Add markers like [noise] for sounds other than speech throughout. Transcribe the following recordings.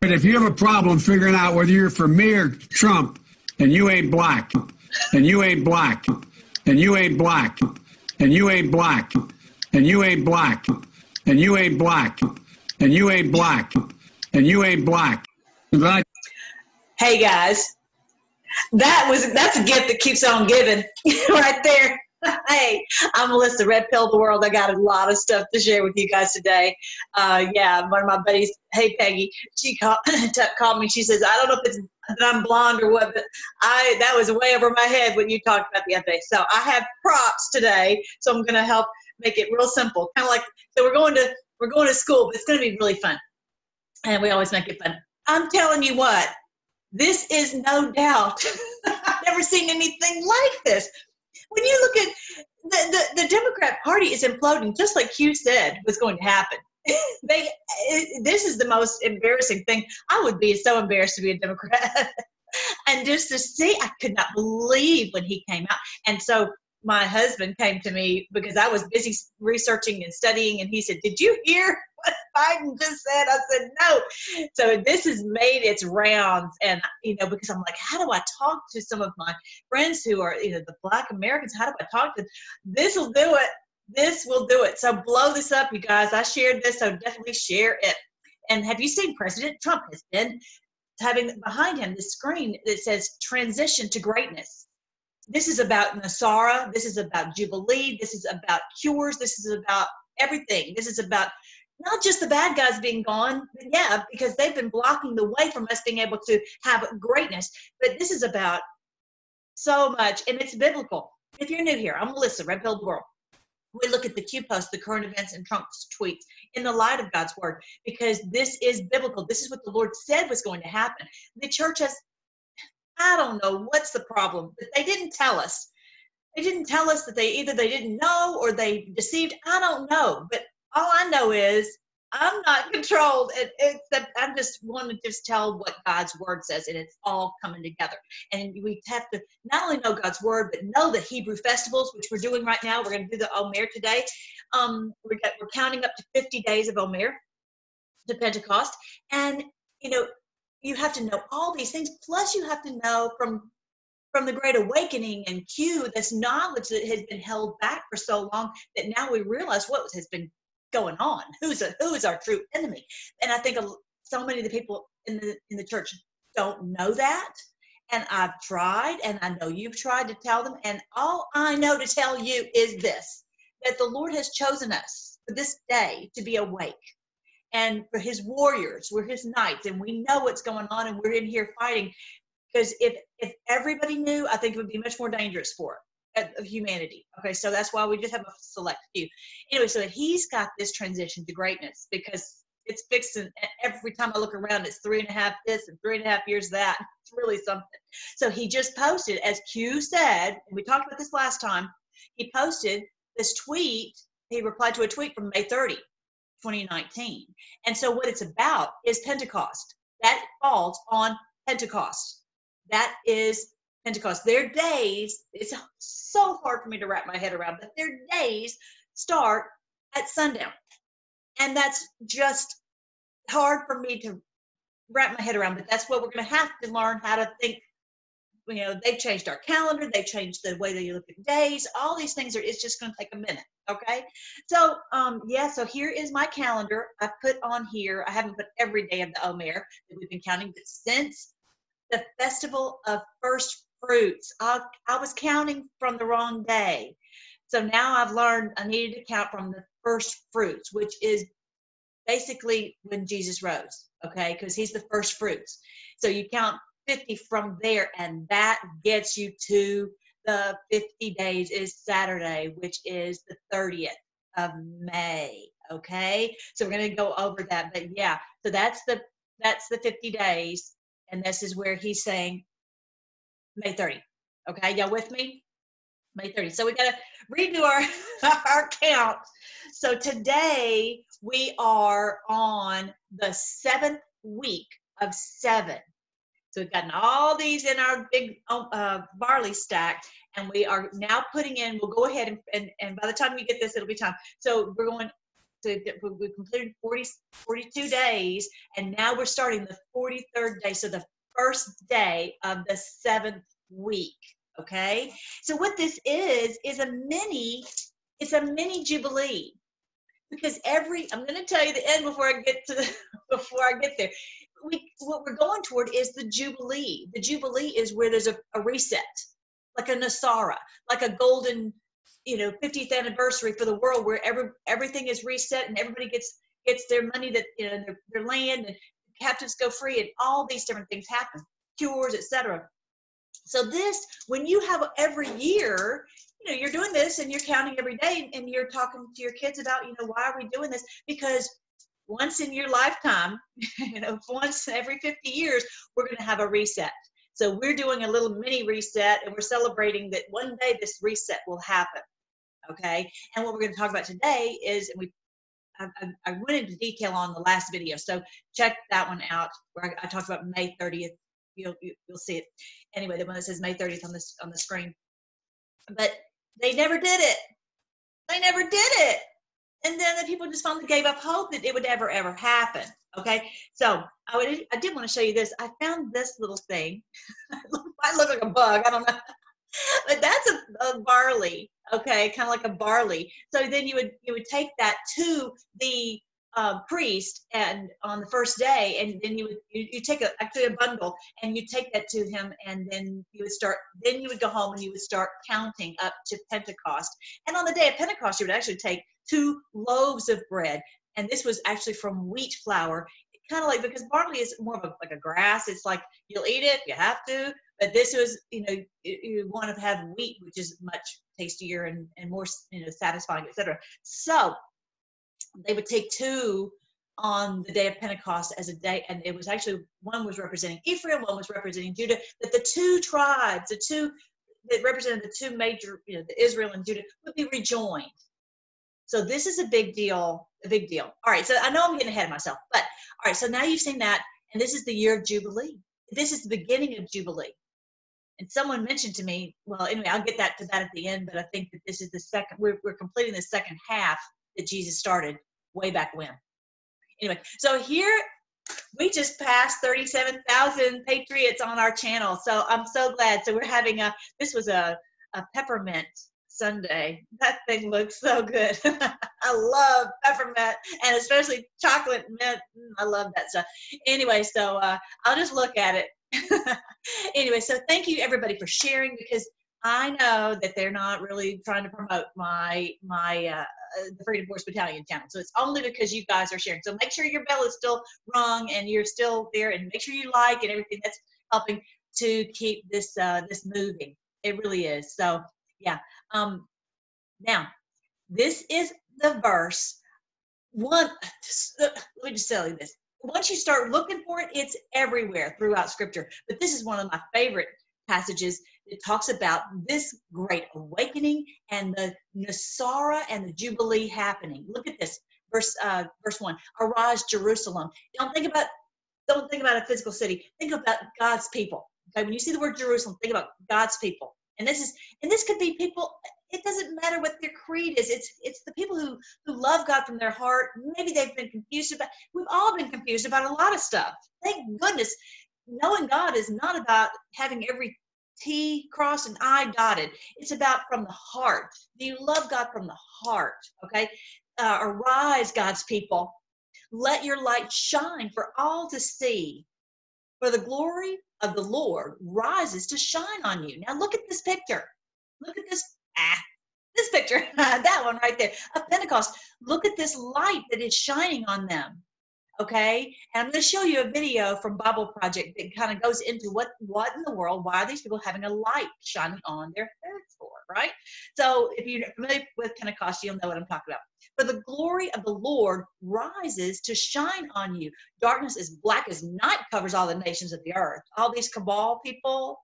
But if you have a problem figuring out whether you're for me or Trump, and you ain't black, and you ain't black, and you ain't black, and you ain't black, and you ain't black, and you ain't black, and you ain't black, and you ain't black. Hey guys, that was that's a gift that keeps on giving [laughs] right there. [laughs] hey, I'm Melissa Red Pill the World. I got a lot of stuff to share with you guys today. Uh, yeah, one of my buddies, hey Peggy, she called, [laughs] called me. She says, I don't know if it's that I'm blonde or what, but I that was way over my head when you talked about the other day. So I have props today, so I'm going to help make it real simple. Kind of like so we're going to we're going to school, but it's going to be really fun, and we always make it fun. I'm telling you what, this is no doubt. [laughs] I've never seen anything like this when you look at the, the, the Democrat Party is imploding, just like Q said was going to happen. [laughs] they, this is the most embarrassing thing. I would be so embarrassed to be a Democrat. [laughs] and just to see, I could not believe when he came out. And so my husband came to me because I was busy researching and studying, and he said, "Did you hear [laughs] what Biden just said?" I said, "No." So this has made its rounds, and you know, because I'm like, how do I talk to some of my friends who are you know the Black Americans? How do I talk to? This will do it. This will do it. So blow this up, you guys. I shared this, so definitely share it. And have you seen President Trump has been having behind him the screen that says "Transition to Greatness." This is about NESARA. This is about Jubilee. This is about cures. This is about everything. This is about not just the bad guys being gone, yeah, because they've been blocking the way from us being able to have greatness. But this is about so much, and it's biblical. If you're new here, I'm Melissa, Red Pill World. We look at the Q post, the current events, and Trump's tweets in the light of God's word because this is biblical. This is what the Lord said was going to happen. The church has I don't know what's the problem, but they didn't tell us. They didn't tell us that they either they didn't know or they deceived. I don't know, but all I know is I'm not [laughs] controlled. It, it's I'm just want to just tell what God's word says, and it's all coming together. And we have to not only know God's word, but know the Hebrew festivals, which we're doing right now. We're going to do the Omer today. Um, we're, we're counting up to 50 days of Omer to Pentecost, and you know you have to know all these things. Plus you have to know from from the great awakening and q this knowledge that has been held back for so long that now we realize what has been going on. Who's a, who is our true enemy? And i think so many of the people in the in the church don't know that. And i've tried and i know you've tried to tell them and all i know to tell you is this that the lord has chosen us for this day to be awake and for his warriors we're his knights and we know what's going on and we're in here fighting. Because if if everybody knew i think it would be much more dangerous for uh, humanity. Okay so that's why we just have a select few. Anyway so he's got this transition to greatness because it's fixing every time i look around it's three and a half this and three and a half years that. [laughs] It's really something. So he just posted as q said and we talked about this last time he posted this tweet he replied to a tweet from may 30 2019. And so what it's about is Pentecost. That falls on Pentecost. That is Pentecost. Their days, it's so hard for me to wrap my head around, but their days start at sundown. And that's just hard for me to wrap my head around, but that's what we're going to have to learn how to think you know they've changed our calendar they've changed the way that you look at days all these things are it's just going to take a minute okay? So um yeah so here is my calendar. I put on here i haven't put every day of the omer that we've been counting but since the festival of first fruits I, I was counting from the wrong day. So now i've learned i needed to count from the first fruits which is basically when jesus rose okay? Because he's the first fruits. So you count 50 from there, and that gets you to the 50 days is Saturday, which is the 30th of May. Okay, so we're going to go over that, but yeah, so that's the that's the 50 days, and this is where he's saying May 30. Okay, y'all with me? May 30. So we got to redo our [laughs] our count. So today we are on the seventh week of seven. So we've gotten all these in our big um, uh, barley stack, and we are now putting in, we'll go ahead and, and, and by the time we get this, it'll be time. So we're going So we've completed 40, 42 days, and now we're starting the 43rd day. So the first day of the seventh week. Okay. So what this is is a mini. It's a mini jubilee because every I'm going to tell you the end before I get to the, [laughs] before I get there. We what we're going toward is the jubilee. The jubilee is where there's a, a reset, like a NESARA, like a golden, you know, 50th anniversary for the world where every everything is reset and everybody gets gets their money that you know their, their land and captives go free and all these different things happen, cures, etc. So this, when you have every year, you know, you're doing this and you're counting every day and you're talking to your kids about, you know, why are we doing this? Because once in your lifetime, [laughs] you know, once every 50 years, we're going to have a reset. So we're doing a little mini reset and we're celebrating that one day this reset will happen. Okay. And what we're going to talk about today is, and we I, I, went into detail on the last video, so check that one out where I, I talked about May 30th. You'll you, will you will see it anyway. The one that says May 30th on this on the screen. But they never did it. They never did it. And then the people just finally gave up hope that it would ever, ever happen. Okay. So I would, I did want to show you this. I found this little thing. [laughs] I look like a bug. I don't know. [laughs] but that's a, a barley. Okay. Kind of like a barley. So then you would, you would take that to the uh, priest and on the first day and then you would you, you take a actually a bundle and you take that to him and then you would start then you would go home and you would start counting up to pentecost. And on the day of pentecost you would actually take two loaves of bread and this was actually from wheat flour. Kind of like because barley is more of a, like a grass it's like you'll eat it you have to but this was you know you, you want to have wheat which is much tastier and, and more you know satisfying etc so they would take two on the day of Pentecost as a day, and it was actually one was representing Ephraim, one was representing Judah. That the two tribes, the two that represented the two major, you know, the Israel and Judah, would be rejoined. So this is a big deal, a big deal. All right, so I know I'm getting ahead of myself, but all right, so now you've seen that, and this is the year of Jubilee. This is the beginning of Jubilee. And someone mentioned to me, well, anyway, I'll get that to that at the end, but I think that this is the second, we're, we're completing the second half that Jesus started way back when. Anyway, so here we just passed 37,000 patriots on our channel. So I'm so glad. So we're having a, this was a, a peppermint sundae. That thing looks so good. [laughs] I love peppermint and especially chocolate mint. Mm, I love that stuff. Anyway, so uh, I'll just look at it. [laughs] anyway, so thank you everybody for sharing because I know that they're not really trying to promote my my uh, uh, the Freedom Force Battalion channel. So it's only because you guys are sharing. So make sure your bell is still rung and you're still there, and make sure you like and everything that's helping to keep this uh, this moving. It really is. So yeah. Um, now this is the verse. One. Let me just tell you this. Once you start looking for it, it's everywhere throughout Scripture. But this is one of my favorite passages it talks about this great awakening and the NESARA and the Jubilee happening. Look at this, verse uh, verse one. Arise, Jerusalem. Don't think about don't think about a physical city. Think about God's people. Okay, when you see the word Jerusalem, think about God's people. And this is and this could be people. It doesn't matter what their creed is. It's it's the people who who love God from their heart. Maybe they've been confused about. We've all been confused about a lot of stuff. Thank goodness knowing God is not about having every T crossed and I dotted. It's about from the heart. Do you love God from the heart? Okay. Uh, arise, God's people. Let your light shine for all to see. For the glory of the Lord rises to shine on you. Now look at this picture. Look at this. Ah, this picture, [laughs] that one right there of Pentecost. Look at this light that is shining on them okay? And i'm going to show you a video from bible project that kind of goes into what what in the world why are these people having a light shining on their heads for right? So if you're familiar with pentecost you'll know what i'm talking about. For the glory of the lord rises to shine on you. Darkness is black as night covers all the nations of the earth. All these cabal people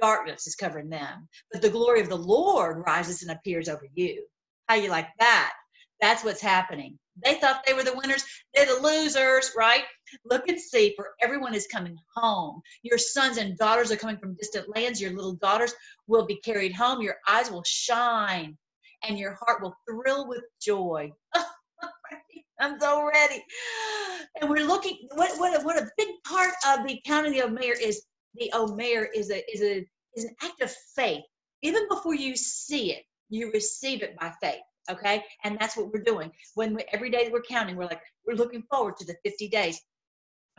darkness is covering them. But the glory of the lord rises and appears over you. How you like that? That's what's happening they thought they were the winners. They're the losers, right? Look and see, for everyone is coming home. Your sons and daughters are coming from distant lands. Your little daughters will be carried home. Your eyes will shine, and your heart will thrill with joy. [laughs] I'm so ready. And we're looking. What what what a big part of the counting the Omer is the oh, Omer is a is a is an act of faith. Even before you see it, you receive it by faith. Okay, and that's what we're doing. When we, every day we're counting, we're like we're looking forward to the 50 days,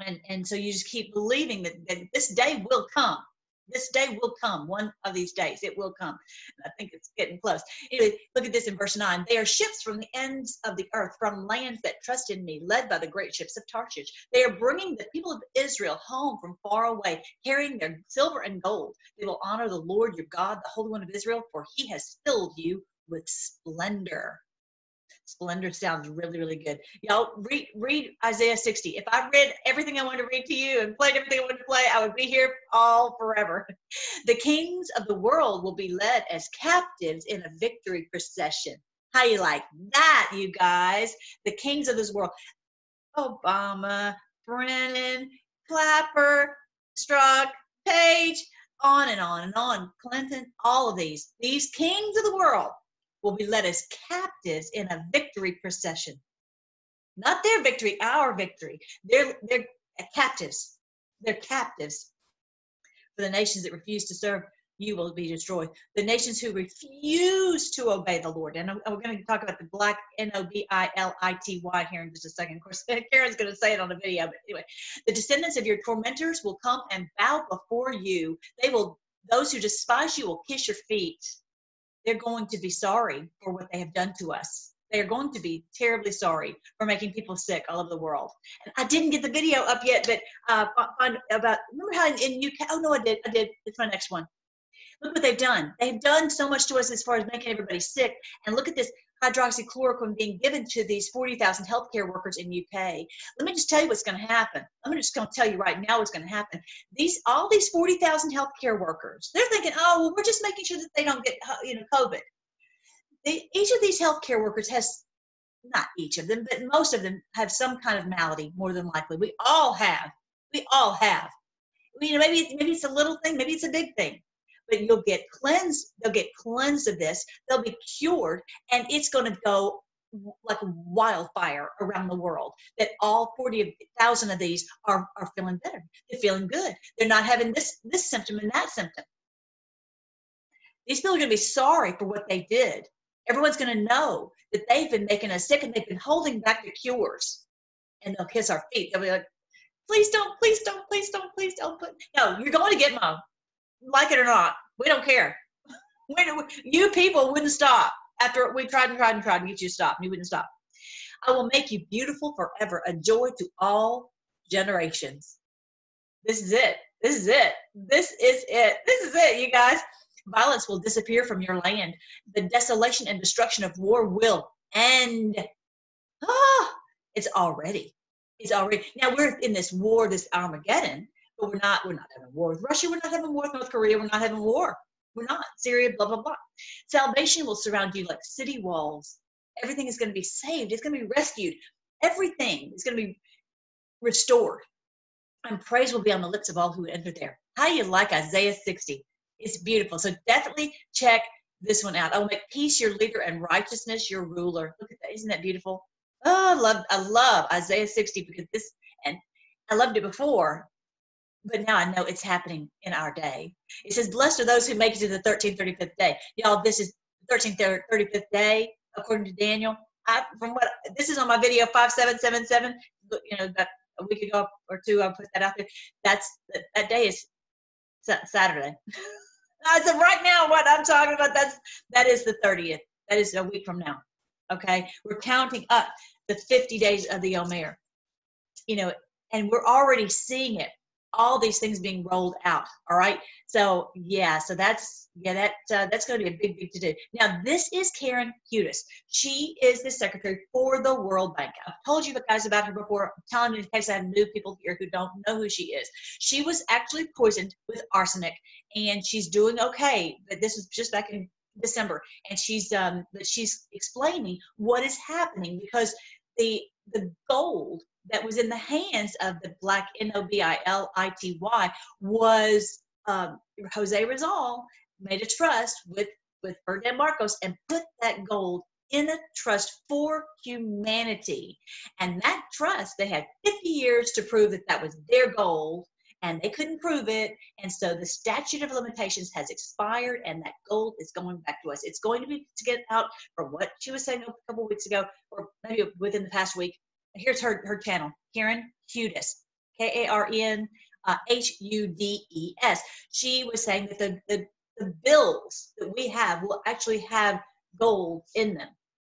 and and so you just keep believing that, that this day will come. This day will come. One of these days it will come. I think it's getting close. Anyway look at this in verse 9 they are ships from the ends of the earth from lands that trust in me led by the great ships of tarshish. They are bringing the people of israel home from far away carrying their silver and gold. They will honor the lord your god the holy one of israel for he has filled you with splendor Splendor sounds really, really good. Y'all read read Isaiah 60. If I read everything I want to read to you and played everything I want to play, I would be here all forever. [laughs] The kings of the world will be led as captives in a victory procession. How you like that, you guys? The kings of this world. Obama, Brennan, Clapper, Strzok, Page, on and on and on. Clinton, all of these. These kings of the world will be led as captives in a victory procession. Not their victory, our victory. They're, they're captives. They're captives. For the nations that refuse to serve, you will be destroyed. The nations who refuse to obey the Lord, and we're going to talk about the black N O B I L I T Y here in just a second. Of course, [laughs] Karen's going to say it on the video, but anyway, the descendants of your tormentors will come and bow before you. They will, those who despise you will kiss your feet they're going to be sorry for what they have done to us. They're going to be terribly sorry for making people sick all over the world. And I didn't get the video up yet, but uh, find about remember how in, in UK? Oh no, I did. I did. It's my next one. Look what they've done. They've done so much to us as far as making everybody sick. And look at this hydroxychloroquine being given to these 40,000 healthcare workers in UK. Let me just tell you what's going to happen. I'm just going to tell you right now what's going to happen. These all these 40,000 healthcare workers, they're thinking, oh, well, we're just making sure that they don't get uh, you know COVID. They, each of these healthcare workers has not each of them, but most of them have some kind of malady. More than likely, we all have. We all have. You know, maybe maybe it's a little thing, maybe it's a big thing but you'll get cleansed they'll get cleansed of this they'll be cured and it's going to go like wildfire around the world that all 40,000 of these are, are feeling better they're feeling good they're not having this this symptom and that symptom. These people are going to be sorry for what they did. Everyone's going to know that they've been making us sick and they've been holding back the cures and they'll kiss our feet they'll be like please don't please don't please don't please don't put no you're going to get mo like it or not, we don't care. [laughs] We, you people wouldn't stop after we tried and tried and tried to get you to stop. You wouldn't stop. I will make you beautiful forever, a joy to all generations. This is it. This is it. This is it. This is it, you guys. Violence will disappear from your land. The desolation and destruction of war will end. Ah, it's already. It's already. Now we're in this war, this Armageddon, but we're not we're not having war with Russia, we're not having war with North Korea, we're not having war. We're not. Syria, blah, blah, blah. Salvation will surround you like city walls. Everything is going to be saved. It's going to be rescued. Everything is going to be restored. And praise will be on the lips of all who enter there. How you like Isaiah 60? It's beautiful. So definitely check this one out. I will make peace your leader and righteousness your ruler. Look at that. Isn't that beautiful? Oh, I love, I love Isaiah 60 because this, and I loved it before, but now I know it's happening in our day. It says, Blessed are those who make it to the 13th, 35th day. Y'all, this is 13th, 35th day, according to Daniel. I, from what this is on my video 5777, you know, about a week ago or two, I put that out there. That's that day is Saturday. [laughs] I said right now what I'm talking about. That's that is the 30th. That is a week from now. Okay, we're counting up the 50 days of the Omer. You know, and we're already seeing it all these things being rolled out all right? So yeah so that's yeah that uh, that's going to be a big big to do. Now this is karen hudes she is the secretary for the world bank. I've told you guys about her before. I'm telling you in case i have new people here who don't know who she is. She was actually poisoned with arsenic and she's doing okay but this was just back in december. And she's um but she's explaining what is happening because the the gold that was in the hands of the black N-O-B-I-L-I-T-Y was um, Jose Rizal made a trust with with Ferdinand Marcos and put that gold in a trust for humanity. And that trust, they had 50 years to prove that that was their gold and they couldn't prove it. And so the statute of limitations has expired, and that gold is going back to us. It's going to be to get out from what she was saying a couple weeks ago, or maybe within the past week. Here's her her channel, Karen Hudes, K A R N uh, H U D E S. She was saying that the, the the bills that we have will actually have gold in them,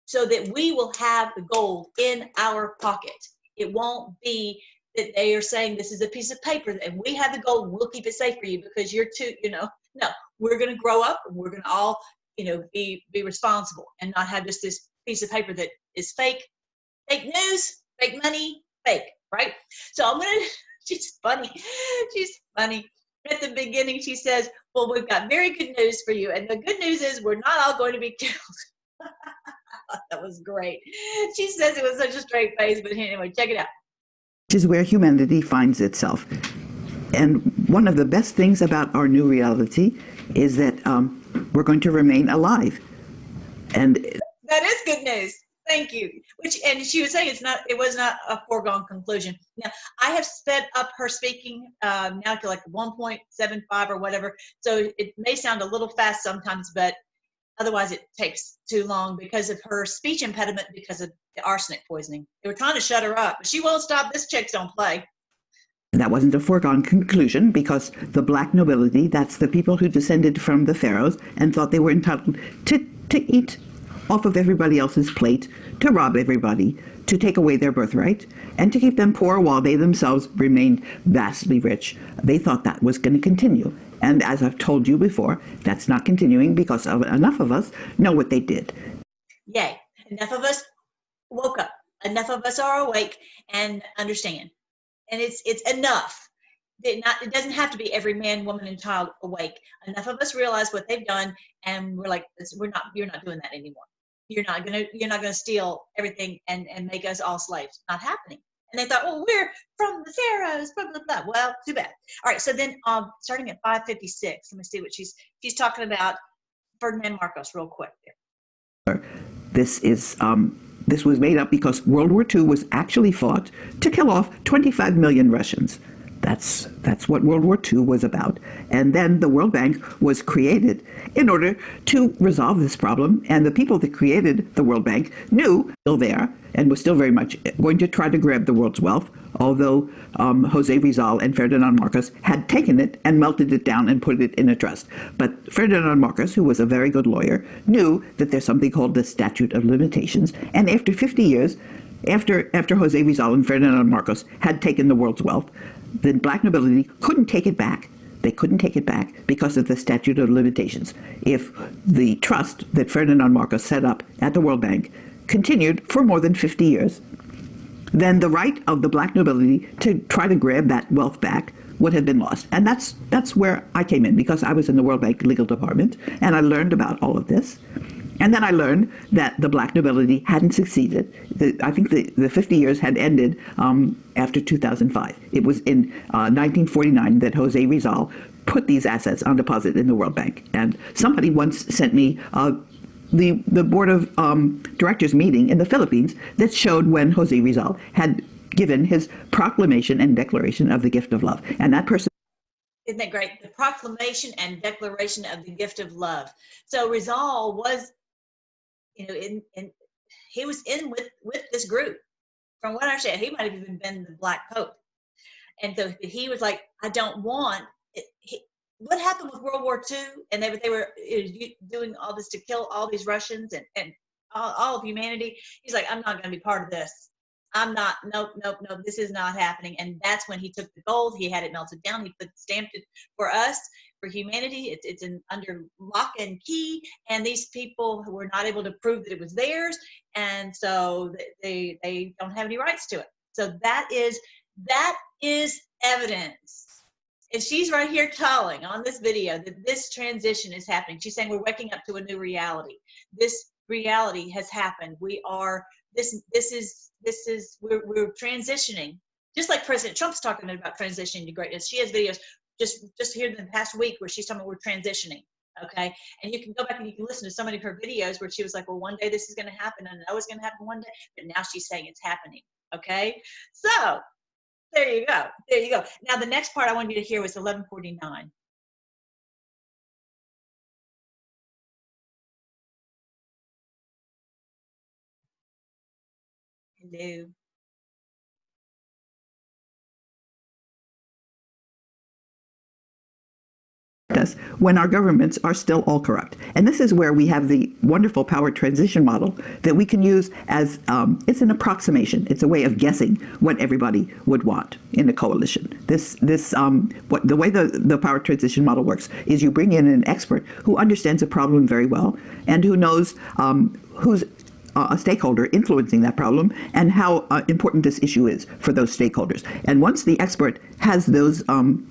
so that we will have the gold in our pocket. It won't be that they are saying this is a piece of paper and we have the gold we'll keep it safe for you because you're too you know no we're going to grow up and we're going to all you know be be responsible and not have just this piece of paper that is fake fake news fake money fake right so i'm to [laughs] she's funny she's funny at the beginning she says well we've got very good news for you and the good news is we're not all going to be [laughs] killed [laughs] that was great she says it was such a straight face but anyway check it out Which is where humanity finds itself. And one of the best things about our new reality is that um, we're going to remain alive. And that is good news. Thank you. Which and she was saying it's not. It was not a foregone conclusion. Now I have sped up her speaking um, now to like 1.75 or whatever. So it may sound a little fast sometimes, but otherwise it takes too long because of her speech impediment because of the arsenic poisoning. They were trying to shut her up, but she won't stop. This chick's don't play. That wasn't a foregone conclusion because the black nobility, that's the people who descended from the pharaohs and thought they were entitled to, to eat off of everybody else's plate, to rob everybody, to take away their birthright, and to keep them poor while they themselves remained vastly rich. They thought that was going to continue. And as I've told you before, that's not continuing because enough of us know what they did. Yay. Enough of us woke up. Enough of us are awake and understand. And it's it's enough. It, not, it doesn't have to be every man, woman, and child awake. Enough of us realize what they've done, and we're like, we're not. You're not doing that anymore. You're not gonna. You're not gonna steal everything and and make us all slaves. Not happening. And they thought, well, we're from the pharaohs, blah, blah, blah. Well, too bad. All right, so then um, starting at 556, let me see what she's, she's talking about Ferdinand Marcos real quick there. This is, um, this was made up because World War II was actually fought to kill off 25 million Russians. That's, that's what World War II was about. And then the World Bank was created in order to resolve this problem. And the people that created the World Bank knew still there and was still very much going to try to grab the world's wealth, although um, Jose Rizal and Ferdinand Marcos had taken it and melted it down and put it in a trust. But Ferdinand Marcos, who was a very good lawyer, knew that there's something called the statute of limitations. And after 50 years, after, after Jose Rizal and Ferdinand Marcos had taken the world's wealth, the black nobility couldn't take it back. They couldn't take it back because of the statute of limitations. If the trust that Ferdinand Marcos set up at the World Bank continued for more than 50 years, then the right of the black nobility to try to grab that wealth back would have been lost. And that's that's where I came in because I was in the World Bank legal department and I learned about all of this. And then I learned that the black nobility hadn't succeeded. The, I think the, the 50 years had ended um, after 2005. It was in uh, 1949 that Jose Rizal put these assets on deposit in the World Bank. And somebody once sent me uh, the, the board of um, directors meeting in the Philippines that showed when Jose Rizal had given his proclamation and declaration of the gift of love. And that person isn't that great? The proclamation and declaration of the gift of love. So Rizal was you know, in, in he was in with with this group. From what I understand, he might have even been the Black Pope. And so he was like, I don't want. He, what happened with World War II? And they, they were doing all this to kill all these Russians and, and all, all of humanity. He's like, I'm not going to be part of this. I'm not, nope, nope, nope, this is not happening. And that's when he took the gold, he had it melted down, he put stamped it for us, for humanity. It's, it's an, under lock and key, and these people were not able to prove that it was theirs, and so they, they don't have any rights to it. So that is, that is evidence. And she's right here telling on this video that this transition is happening. She's saying we're waking up to a new reality. This reality has happened. We are this this is this is we're, we're transitioning just like president trump's talking about transitioning to greatness she has videos just just here in the past week where she's telling me we're transitioning Okay. And you can go back and you can listen to so many of her videos where she was like, well, one day this is going to happen and I know it's going to happen one day. But now she's saying it's happening. Okay. So there you go. There you go. Now, the next part I want you to hear was 1149. Hello. Us when our governments are still all corrupt. And this is where we have the wonderful power transition model that we can use as um, it's an approximation. It's a way of guessing what everybody would want in a coalition. This this um, what the way the the power transition model works is you bring in an expert who understands a problem very well and who knows um, who's uh, a stakeholder influencing that problem and how uh, important this issue is for those stakeholders. And once the expert has those um,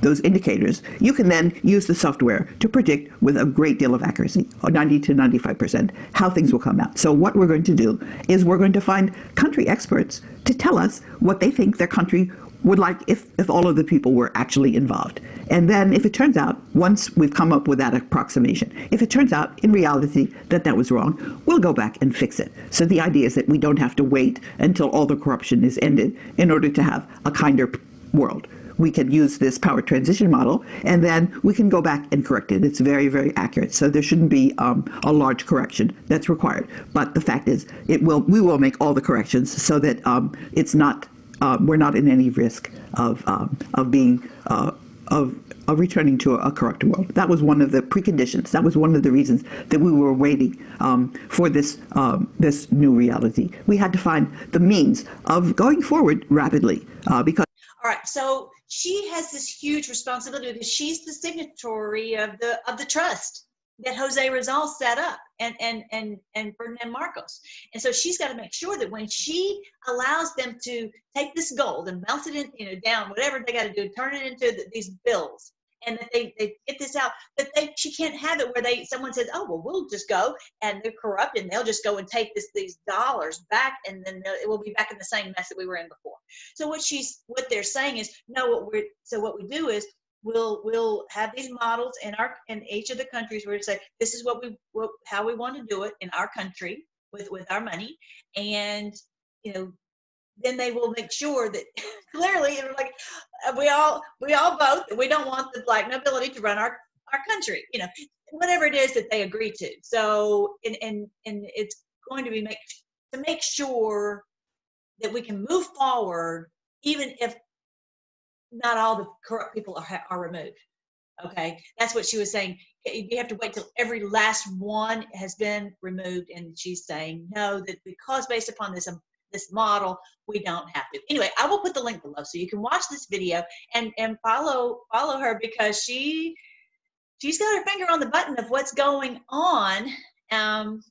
those indicators, you can then use the software to predict with a great deal of accuracy, 90 to 95%, how things will come out. So what we're going to do is we're going to find country experts to tell us what they think their country would like if, if all of the people were actually involved. And then if it turns out, once we've come up with that approximation, if it turns out in reality that that was wrong, we'll go back and fix it. So the idea is that we don't have to wait until all the corruption is ended in order to have a kinder world we can use this power transition model, and then we can go back and correct it. It's very, very accurate. So there shouldn't be um, a large correction that's required. But the fact is, it will we will make all the corrections so that um, it's not uh, we're not in any risk of um, of being uh, of of returning to a, corrupt world. That was one of the preconditions. That was one of the reasons that we were waiting um, for this um, this new reality. We had to find the means of going forward rapidly uh, because. All right. So she has this huge responsibility because she's the signatory of the of the trust that Jose Rizal set up and and and and Ferdinand Marcos. And so she's got to make sure that when she allows them to take this gold and bounce it in, you know, down, whatever they got to do, turn it into the, these bills, and that they, they get this out that they she can't have it where they someone says oh well we'll just go and they're corrupt and they'll just go and take this these dollars back and then it will be back in the same mess that we were in before. So what she's what they're saying is no what we're so what we do is we'll we'll have these models in our in each of the countries where we say this is what we what, how we want to do it in our country with with our money and you know then they will make sure that [laughs] clearly like uh, we all we all vote we don't want the black nobility to run our our country you know whatever it is that they agree to. So and and and it's going to be make to make sure that we can move forward even if not all the corrupt people are, are removed okay? That's what she was saying. You have to wait till every last one has been removed and she's saying no that because based upon this um, this model, we don't have to. Anyway, I will put the link below so you can watch this video and and follow follow her because she she's got her finger on the button of what's going on, um,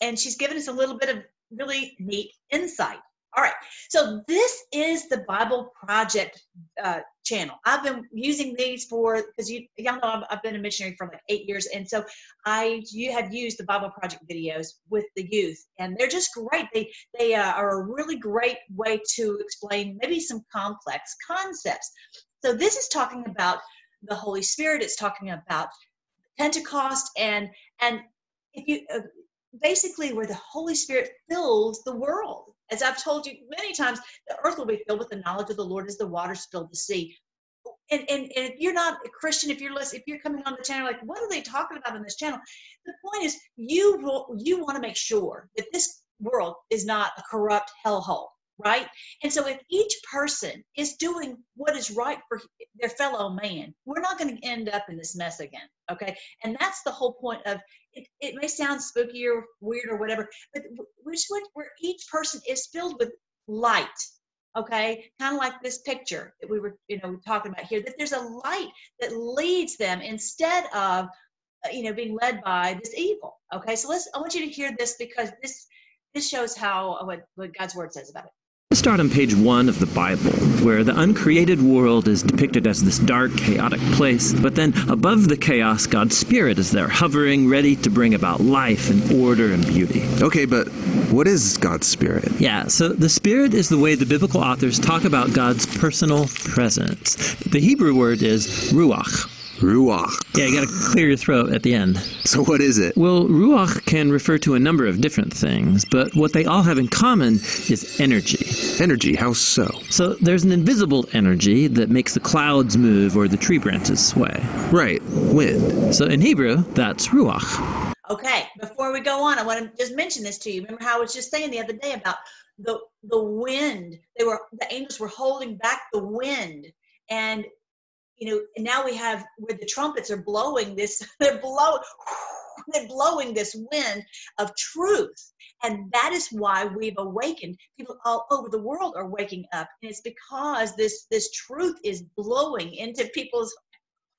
and she's given us a little bit of really neat insight. All right, so this is the Bible Project uh, channel. I've been using these for because you y'all know I've, I've, been a missionary for like eight years, and so I you have used the Bible Project videos with the youth, and they're just great. They they uh, are a really great way to explain maybe some complex concepts. So this is talking about the Holy Spirit. It's talking about Pentecost, and and if you uh, basically where the Holy Spirit fills the world as I've told you many times, the earth will be filled with the knowledge of the Lord as the waters fill the sea. And, and, and if you're not a Christian, if you're listening, if you're coming on the channel, like what are they talking about on this channel? The point is, you will, you want to make sure that this world is not a corrupt hellhole right? And so if each person is doing what is right for their fellow man, we're not going to end up in this mess again, okay? And that's the whole point of it. It may sound spooky or weird or whatever, but which one where each person is filled with light, okay? Kind of like this picture that we were, you know, talking about here. That there's a light that leads them instead of, uh, you know, being led by this evil. Okay, so let's. I want you to hear this because this this shows how what, what God's word says about it. Let's start on page one of the Bible, where the uncreated world is depicted as this dark, chaotic place, but then above the chaos, God's Spirit is there, hovering, ready to bring about life and order and beauty. Okay, but what is God's Spirit? Yeah, so the Spirit is the way the biblical authors talk about God's personal presence. The Hebrew word is ruach. Ruach. Yeah, you got to clear your throat at the end. So what is it? Well, ruach can refer to a number of different things, but what they all have in common is energy. Energy. How so? So there's an invisible energy that makes the clouds move or the tree branches sway. Right. Wind. So in Hebrew, that's ruach. Okay, before we go on, I want to just mention this to you. Remember how I was just saying the other day about the the wind. They were the angels were holding back the wind, and you know, and now we have where the trumpets are blowing this. [laughs] They're blowing. [sighs] They're blowing this wind of truth, and that is why we've awakened. People all over the world are waking up, and it's because this this truth is blowing into people's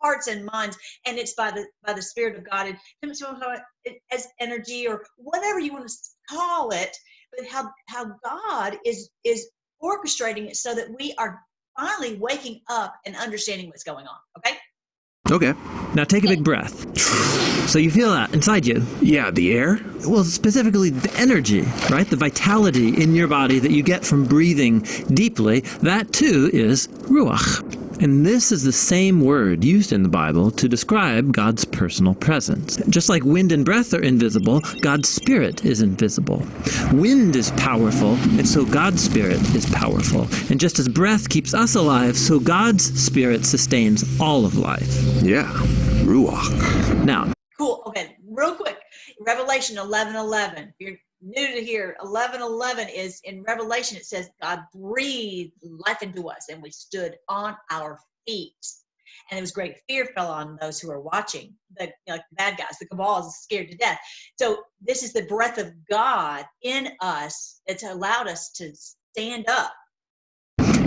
hearts and minds and it's by the by the spirit of god and as energy or whatever you want to call it but how how god is is orchestrating it so that we are finally waking up and understanding what's going on okay Okay. Now take a big breath. So you feel that inside you. Yeah, the air? Well, specifically the energy, right? The vitality in your body that you get from breathing deeply. That too is ruach. And this is the same word used in the Bible to describe God's personal presence. Just like wind and breath are invisible, God's Spirit is invisible. Wind is powerful, and so God's Spirit is powerful. And just as breath keeps us alive, so God's Spirit sustains all of life. Yeah. Ruach. Now, cool okay real quick revelation 11 11 you're new to here 11 11 is in revelation. It says god breathed life into us and we stood on our feet. And it was great. Fear fell on those who were watching the you know, bad guys the cabal is scared to death. So this is the breath of god in us. That's allowed us to stand up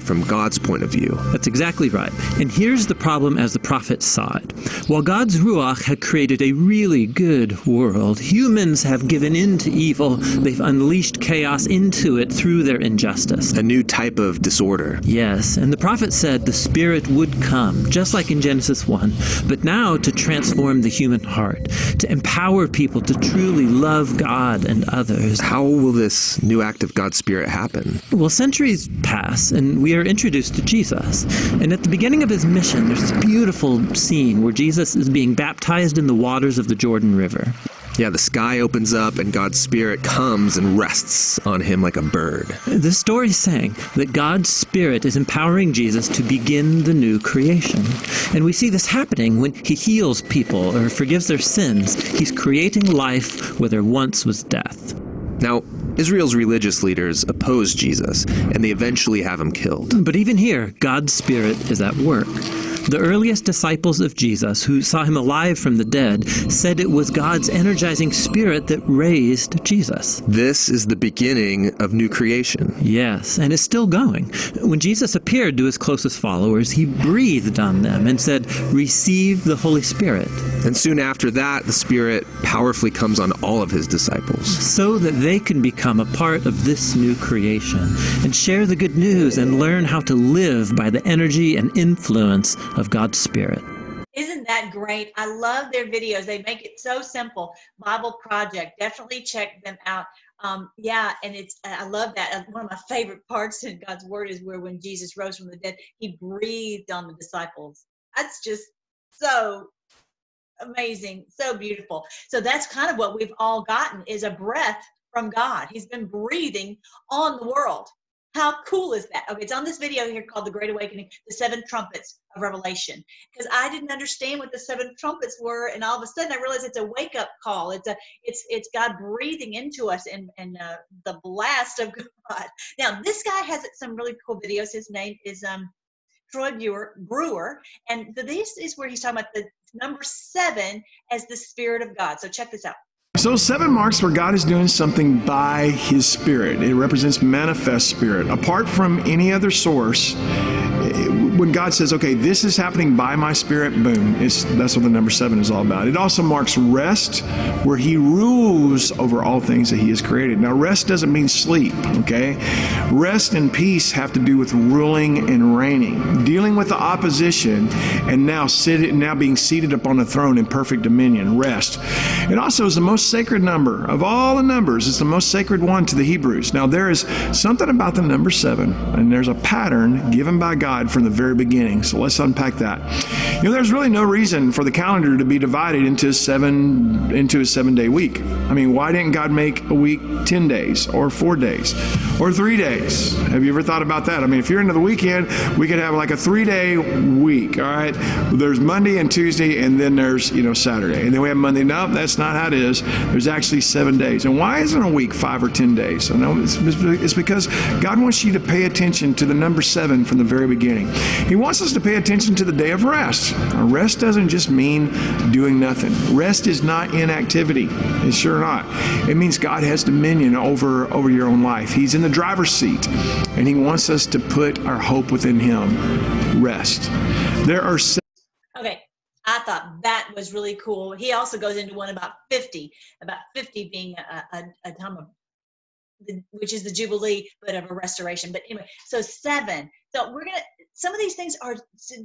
from God's point of view. That's exactly right. And here's the problem as the prophets saw it. While God's Ruach had created a really good world, humans have given in to evil. They've unleashed chaos into it through their injustice. A new type of disorder. Yes, and the prophet said the Spirit would come, just like in Genesis 1, but now to transform the human heart, to empower people to truly love God and others. How will this new act of God's Spirit happen? Well, centuries pass, and we are introduced to Jesus. And at the beginning of his mission, there's this beautiful scene where Jesus is being baptized in the waters of the Jordan River. Yeah, the sky opens up and God's Spirit comes and rests on him like a bird. The story is saying that God's Spirit is empowering Jesus to begin the new creation. And we see this happening when he heals people or forgives their sins. He's creating life where there once was death. Now, Israel's religious leaders oppose Jesus, and they eventually have him killed. But even here, God's Spirit is at work. The earliest disciples of Jesus, who saw him alive from the dead, said it was God's energizing spirit that raised Jesus. This is the beginning of new creation. Yes, and it's still going. When Jesus appeared to his closest followers, he breathed on them and said, Receive the Holy Spirit, And soon after that, the Spirit powerfully comes on all of his disciples. so that they can become a part of this new creation and share the good news and learn how to live by the energy and influence of God's Spirit. Isn't that great? I love their videos. They make it so simple. Bible Project, definitely check them out. Um, yeah, and it's I love that. Uh, One of my favorite parts in God's Word is where when Jesus rose from the dead, He breathed on the disciples. That's just so amazing, so beautiful. So that's kind of what we've all gotten is a breath from God. He's been breathing on the world. How cool is that? Okay, it's on this video here called The Great Awakening, the seven trumpets of Revelation. Because I didn't understand what the seven trumpets were, and all of a sudden I realized it's a wake-up call. It's a it's it's God breathing into us and and uh, the blast of [laughs] God. Now this guy has some really cool videos. His name is um Troy Brewer, Brewer, and this is where he's talking about the number seven as the Spirit of God. So check this out. So, seven marks where God is doing something by His Spirit. It represents manifest Spirit. Apart from any other source, when God says, okay, this is happening by my spirit, boom, it's, that's what the number seven is all about. It also marks rest, where He rules over all things that He has created. Now, rest doesn't mean sleep, okay? Rest and peace have to do with ruling and reigning, dealing with the opposition, and now sit, now being seated upon a throne in perfect dominion, rest. It also is the most sacred number of all the numbers. It's the most sacred one to the Hebrews. Now, there is something about the number seven, and there's a pattern given by God from the very beginning. So let's unpack that. You know, there's really no reason for the calendar to be divided into seven into a seven day week. I mean, why didn't God make a week ten days or four days or three days? Have you ever thought about that? I mean, if you're into the weekend, we could have like a three day week. All right, there's Monday and Tuesday, and then there's you know Saturday, and then we have Monday. No, that's not how it is. There's actually seven days. And why isn't a week five or ten days? I know it's, it's because God wants you to pay attention to the number seven from the very beginning. He wants us to pay attention to the day of rest. Rest doesn't just mean doing nothing. Rest is not inactivity. It's sure not. It means God has dominion over over your own life. He's in the driver's seat, and He wants us to put our hope within Him. Rest. There are. Okay, I thought that was really cool. He also goes into one about 50, about 50 being a, a, a time of, which is the Jubilee, but of a restoration. But anyway, so seven. So we're going to, some of these things are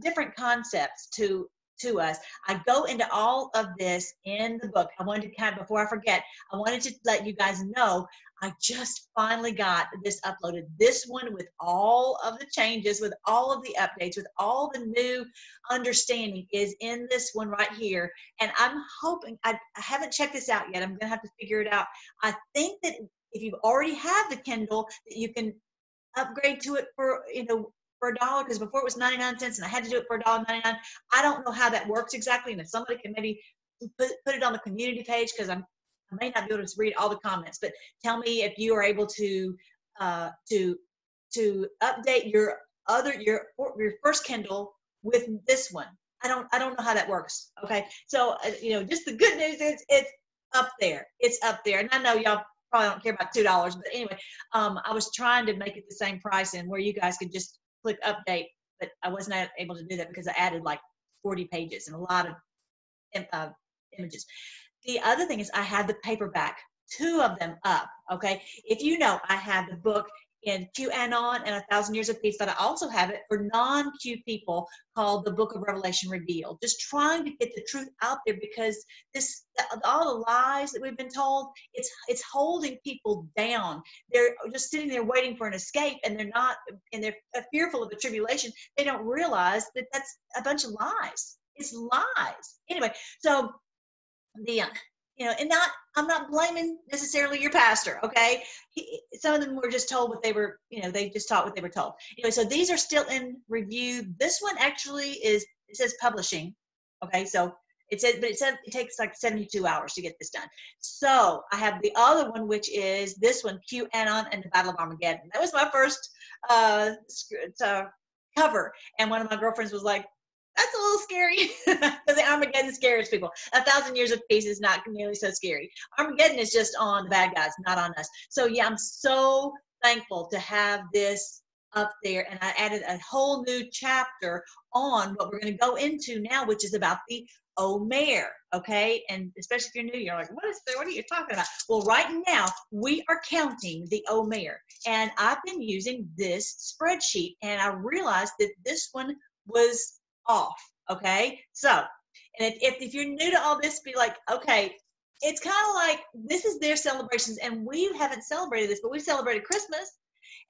different concepts to to us. I go into all of this in the book. I wanted to kind of, before I forget, I wanted to let you guys know I just finally got this uploaded. This one with all of the changes, with all of the updates, with all the new understanding is in this one right here. And I'm hoping, I, I haven't checked this out yet. I'm going to have to figure it out. I think that if you already have the Kindle, that you can upgrade to it for, you know, for a dollar because before it was 99 cents and I had to do it for a dollar 99. I don't know how that works exactly. And if somebody can maybe put, put it on the community page because I'm I may not be able to read all the comments, but tell me if you are able to uh, to to update your other your your first Kindle with this one. I don't I don't know how that works. Okay, so uh, you know, just the good news is it's up there. It's up there, and I know y'all probably don't care about two dollars, but anyway, um, I was trying to make it the same price and where you guys could just click update, but I wasn't able to do that because I added like 40 pages and a lot of uh, images. The other thing is I have the paperback, two of them up. Okay. If you know, I have the book in QAnon and A Thousand Years of Peace, but I also have it for non Q people called the Book of Revelation Revealed. Just trying to get the truth out there because this all the lies that we've been told, it's it's holding people down. They're just sitting there waiting for an escape, and they're not, and they're fearful of the tribulation. They don't realize that that's a bunch of lies. It's lies. Anyway, so the you know and not i'm not blaming necessarily your pastor okay? He, some of them were just told what they were you know they just taught what they were told. Anyway so these are still in review. This one actually is it says publishing okay? So it says but it said it takes like 72 hours to get this done. So i have the other one which is this one qanon and the battle of armageddon. That was my first uh, uh cover. And one of my girlfriends was like that's a little scary [laughs] because Armageddon scares people. A thousand years of peace is not nearly so scary. Armageddon is just on the bad guys, not on us. So yeah, I'm so thankful to have this up there and I added a whole new chapter on what we're going to go into now, which is about the Omer. Okay. And especially if you're new, you're like, what is there? What are you talking about? Well, right now we are counting the Omer and I've been using this spreadsheet and I realized that this one was off. Okay. So, and if, if you're new to all this, be like, okay, it's kind of like this is their celebrations, and we haven't celebrated this, but we celebrated Christmas.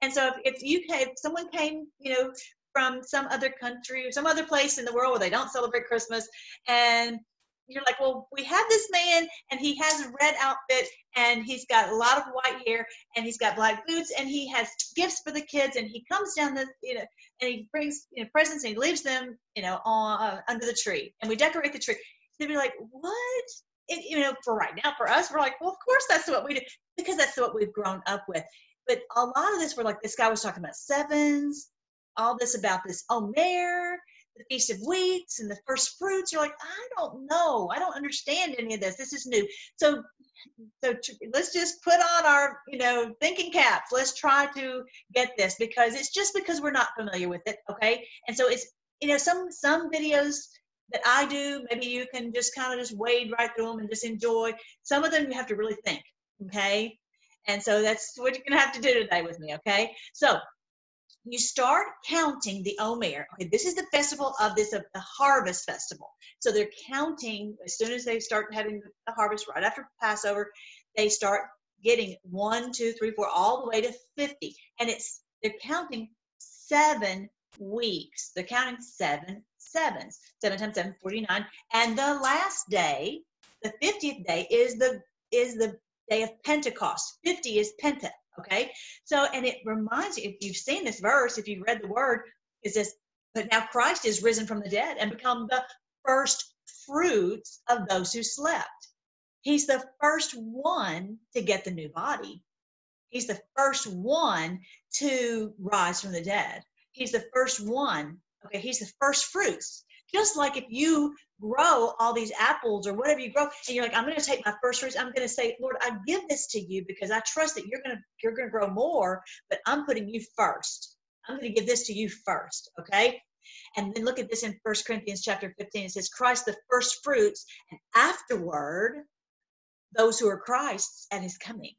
And so, if, if you if someone came, you know, from some other country or some other place in the world where they don't celebrate Christmas, and you're like, well, we have this man and he has a red outfit and he's got a lot of white hair and he's got black boots and he has gifts for the kids and he comes down the, you know, and he brings you know, presents and he leaves them, you know, on uh, under the tree and we decorate the tree. They'd be like, what? You know, for right now, for us, we're like, well, of course that's what we do because that's what we've grown up with. But a lot of this, we're like, this guy was talking about sevens, all this about this Omer, the Feast of Weeks and the first fruits. You're like, I don't know. I don't understand any of this. This is new. So, so let's just put on our, you know, thinking caps. Let's try to get this because it's just because we're not familiar with it. Okay. And so it's, you know, some, some videos that I do, maybe you can just kind of just wade right through them and just enjoy. Some of them you have to really think. Okay. And so that's what you're going to have to do today with me. Okay. So you start counting the Omer. Okay, this is the festival of this of the harvest festival. So they're counting as soon as they start having the harvest right after Passover, they start getting one, two, three, four, all the way to 50. And it's they're counting seven weeks. They're counting seven sevens. Seven times seven, 49. And the last day, the 50th day, is the is the day of Pentecost. 50 is Penta. Okay. So, and it reminds you, if you've seen this verse, if you've read the word, is this, but now Christ is risen from the dead and become the first fruits of those who slept. He's the first one to get the new body. He's the first one to rise from the dead. He's the first one. Okay. He's the first fruits. Just like if you grow all these apples or whatever you grow, and you're like, I'm going to take my first fruits. I'm going to say, Lord, I give this to you because I trust that you're going to you're going to grow more, but I'm putting you first. I'm going to give this to you first. Okay. And then look at this in First Corinthians chapter 15. It says, Christ the first fruits, and afterward, those who are Christ's at his coming.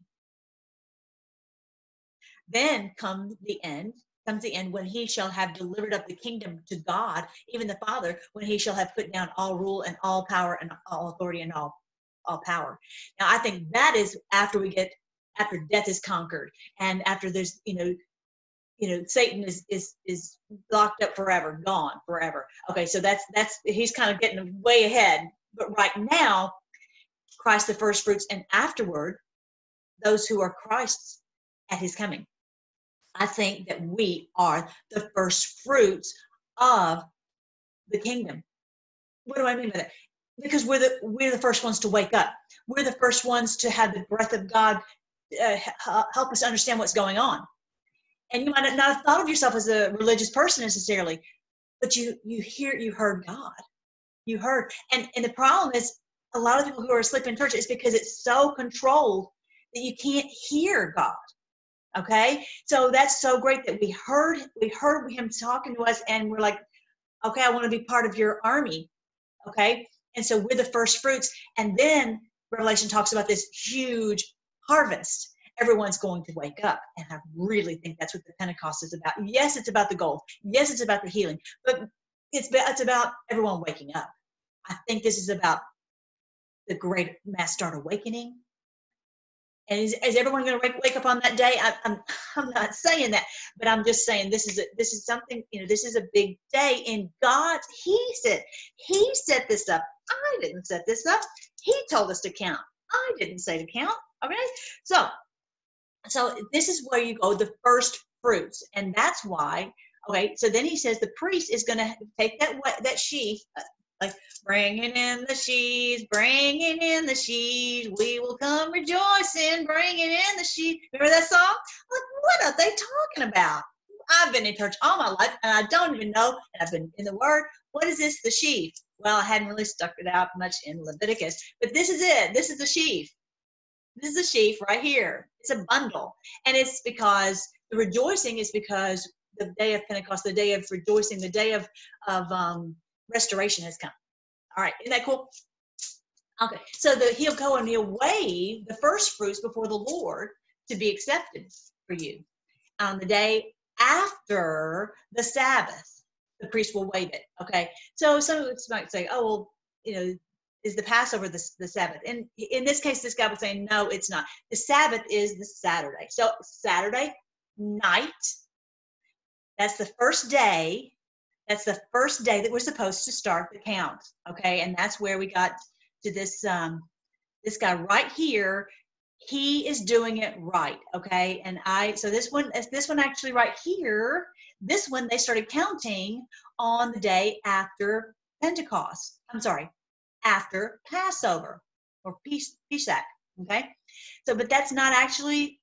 Then come the end, comes the end when he shall have delivered up the kingdom to God, even the Father, when he shall have put down all rule and all power and all authority and all all power. Now I think that is after we get after death is conquered and after there's you know you know Satan is is is locked up forever, gone forever. Okay, so that's that's he's kind of getting way ahead. But right now, Christ the first fruits, and afterward, those who are Christ's at his coming. I think that we are the first fruits of the kingdom. What do I mean by that? Because we're the we're the first ones to wake up. We're the first ones to have the breath of God uh, help us understand what's going on. And you might not have thought of yourself as a religious person necessarily, but you you hear you heard God. You heard, and and the problem is a lot of people who are asleep in church is because it's so controlled that you can't hear God okay? So that's so great that we heard we heard him talking to us and we're like okay i want to be part of your army okay? And so we're the first fruits. And then revelation talks about this huge harvest. Everyone's going to wake up. And i really think that's what the pentecost is about. Yes it's about the gold. Yes it's about the healing. But it's it's about everyone waking up. I think this is about the great mass start awakening and is, is everyone going to wake, wake up on that day? I, I'm, [laughs] I'm not saying that, but I'm just saying this is a, this is something you know. This is a big day in God. He said He set this up. I didn't set this up. He told us to count. I didn't say to count. Okay, so so this is where you go. The first fruits, and that's why. Okay, so then he says the priest is going to take that that sheaf, uh, like bringing in the sheaves, bringing in the sheaves, we will come rejoicing, bringing in the sheaves. Remember that song? Like, what are they talking about? I've been in church all my life and I don't even know, and I've been in the Word. What is this, the sheaf? Well, I hadn't really stuck it out much in Leviticus, but this is it. This is the sheaf. This is the sheaf right here. It's a bundle. And it's because the rejoicing is because the day of Pentecost, the day of rejoicing, the day of, of um, restoration has come. All right, isn't that cool? Okay, so the, he'll go and he'll wave the first fruits before the Lord to be accepted for you. On the day after the Sabbath, the priest will wave it. Okay, so some might say, oh, well, you know, is the Passover the, the Sabbath? And in this case, this guy was saying, no, it's not. The Sabbath is the Saturday. So Saturday night, that's the first day that's the first day that we're supposed to start the count. Okay, and that's where we got to this um, this guy right here. He is doing it right. Okay, and I so this one this one actually right here. This one they started counting on the day after Pentecost. I'm sorry, after Passover or Pesach. Okay, so but that's not actually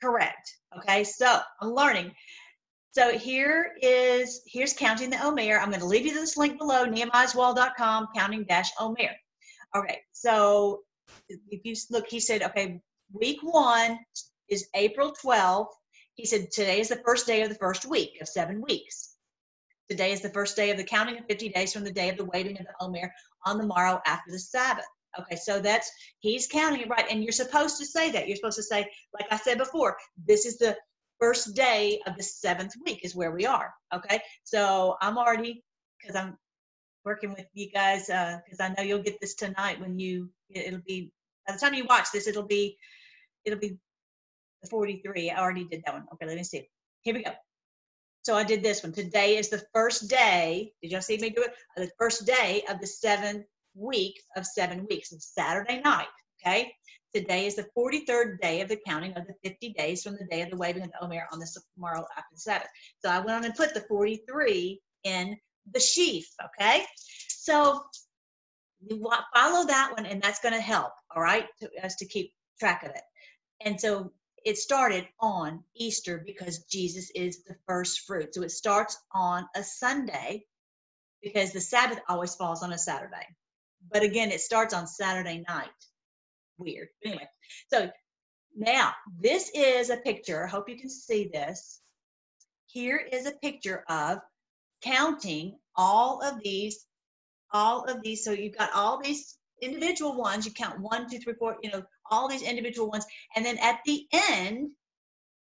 correct. Okay, so I'm learning So here is here's counting the Omer. I'm going to leave you this link below, nehemiaswall.com, counting dash Omer. Okay, so if you look, he said, okay, week one is April 12th. He said today is the first day of the first week of seven weeks. Today is the first day of the counting of 50 days from the day of the waiting of the Omer on the morrow after the Sabbath. Okay, so that's he's counting it right, and you're supposed to say that. You're supposed to say, like I said before, this is the first day of the seventh week is where we are. Okay, so I'm already because I'm working with you guys because uh, I know you'll get this tonight when you it'll be by the time you watch this it'll be it'll be the 43. I already did that one. Okay, let me see. Here we go. So I did this one. Today is the first day. Did y'all see me do it? The first day of the seventh week of seven weeks. It's Saturday night. Okay. Today is the 43rd day of the counting of the 50 days from the day of the waving of the Omer on the tomorrow after the Sabbath. So I went on and put the 43 in the sheaf. Okay. So you follow that one, and that's going to help. All right, to, us to keep track of it. And so it started on Easter because Jesus is the first fruit. So it starts on a Sunday because the Sabbath always falls on a Saturday. But again, it starts on Saturday night. Weird. Anyway, so now this is a picture. I hope you can see this. Here is a picture of counting all of these, all of these. So you've got all these individual ones. You count one, two, three, four, you know, all these individual ones. And then at the end,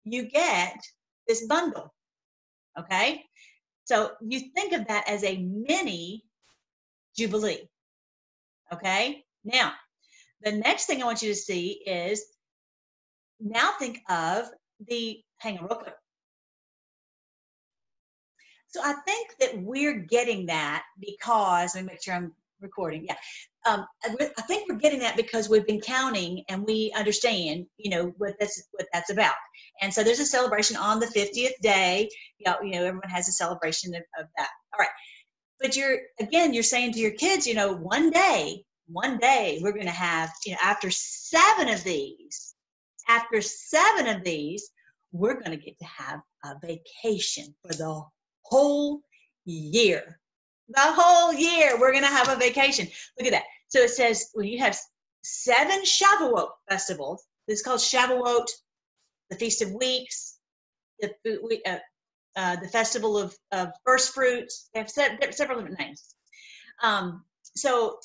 you get this bundle. Okay? So you think of that as a mini Jubilee. Okay? Now, the next thing I want you to see is now think of the, hang on real quick. So I think that we're getting that because, let me make sure I'm recording. Yeah. Um, I think we're getting that because we've been counting and we understand, you know, what that's what that's about. And so there's a celebration on the 50th day. You know, you know everyone has a celebration of, of that. All right. But you're again, you're saying to your kids, you know, one day, one day we're going to have, you know, after seven of these, after seven of these, we're going to get to have a vacation for the whole year the whole year we're going to have a vacation. Look at that. So it says when you have seven Shavuot festivals, this is called Shavuot, the Feast of Weeks, the uh, uh, the Festival of, of First Fruits. They have several different names. Um, so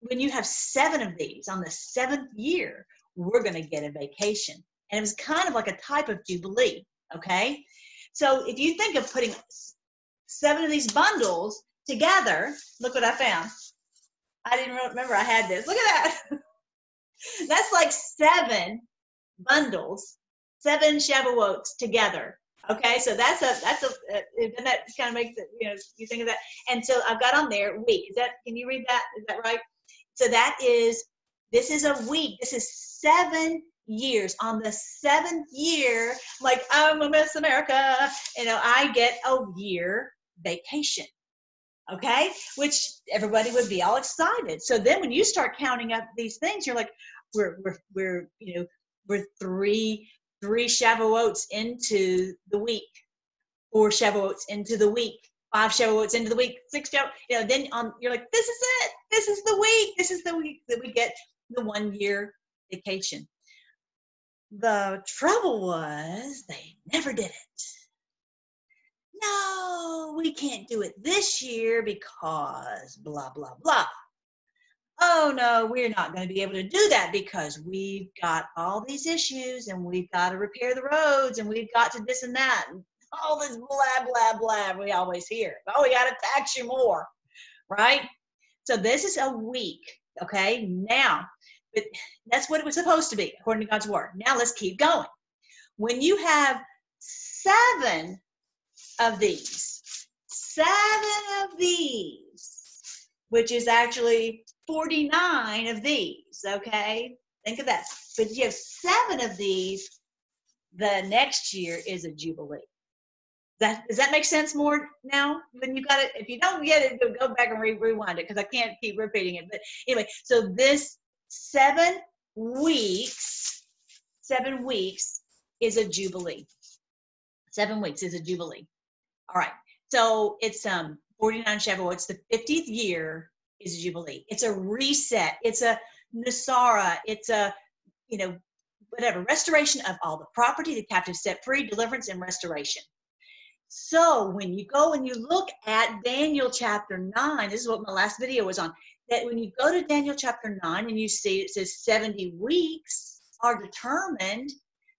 when you have seven of these on the seventh year, we're going to get a vacation. And it was kind of like a type of Jubilee. Okay. So if you think of putting seven of these bundles together, look what I found. I didn't remember I had this. Look at that. [laughs] That's like seven bundles, seven Shavuots together. Okay, so that's a that's a uh, and that kind of makes it you know you think of that. And so I've got on there week. Is that can you read that? Is that right? So that is this is a week. This is seven years. On the seventh year, like I'm a Miss America, you know, I get a year vacation okay which everybody would be all excited so then when you start counting up these things you're like we're we're, we're you know we're three three shavuots into the week four shavuots into the week five shavuots into the week six shavuots you know then on you're like this is it this is the week this is the week that we get the one year vacation the trouble was they never did it no, we can't do it this year because blah, blah, blah. Oh, no, we're not going to be able to do that because we've got all these issues and we've got to repair the roads and we've got to this and that. And all this blah, blah, blah we always hear. Oh, we got to tax you more, right? So this is a week, okay? Now, but that's what it was supposed to be according to God's word. Now let's keep going. When you have seven of these. Seven of these, which is actually 49 of these, okay? Think of that. But you have seven of these, the next year is a jubilee. That, does that make sense more now? When you got it, if you don't get it, go back and re- rewind it because I can't keep repeating it. But anyway, so this seven weeks, seven weeks is a jubilee. Seven weeks is a jubilee. All right. So it's um 49 Shavuot. It's the 50th year is a Jubilee. It's a reset. It's a NESARA. It's a, you know, whatever, restoration of all the property, the captive set free, deliverance, and restoration. So when you go and you look at Daniel chapter 9, this is what my last video was on, that when you go to Daniel chapter 9 and you see it says 70 weeks are determined,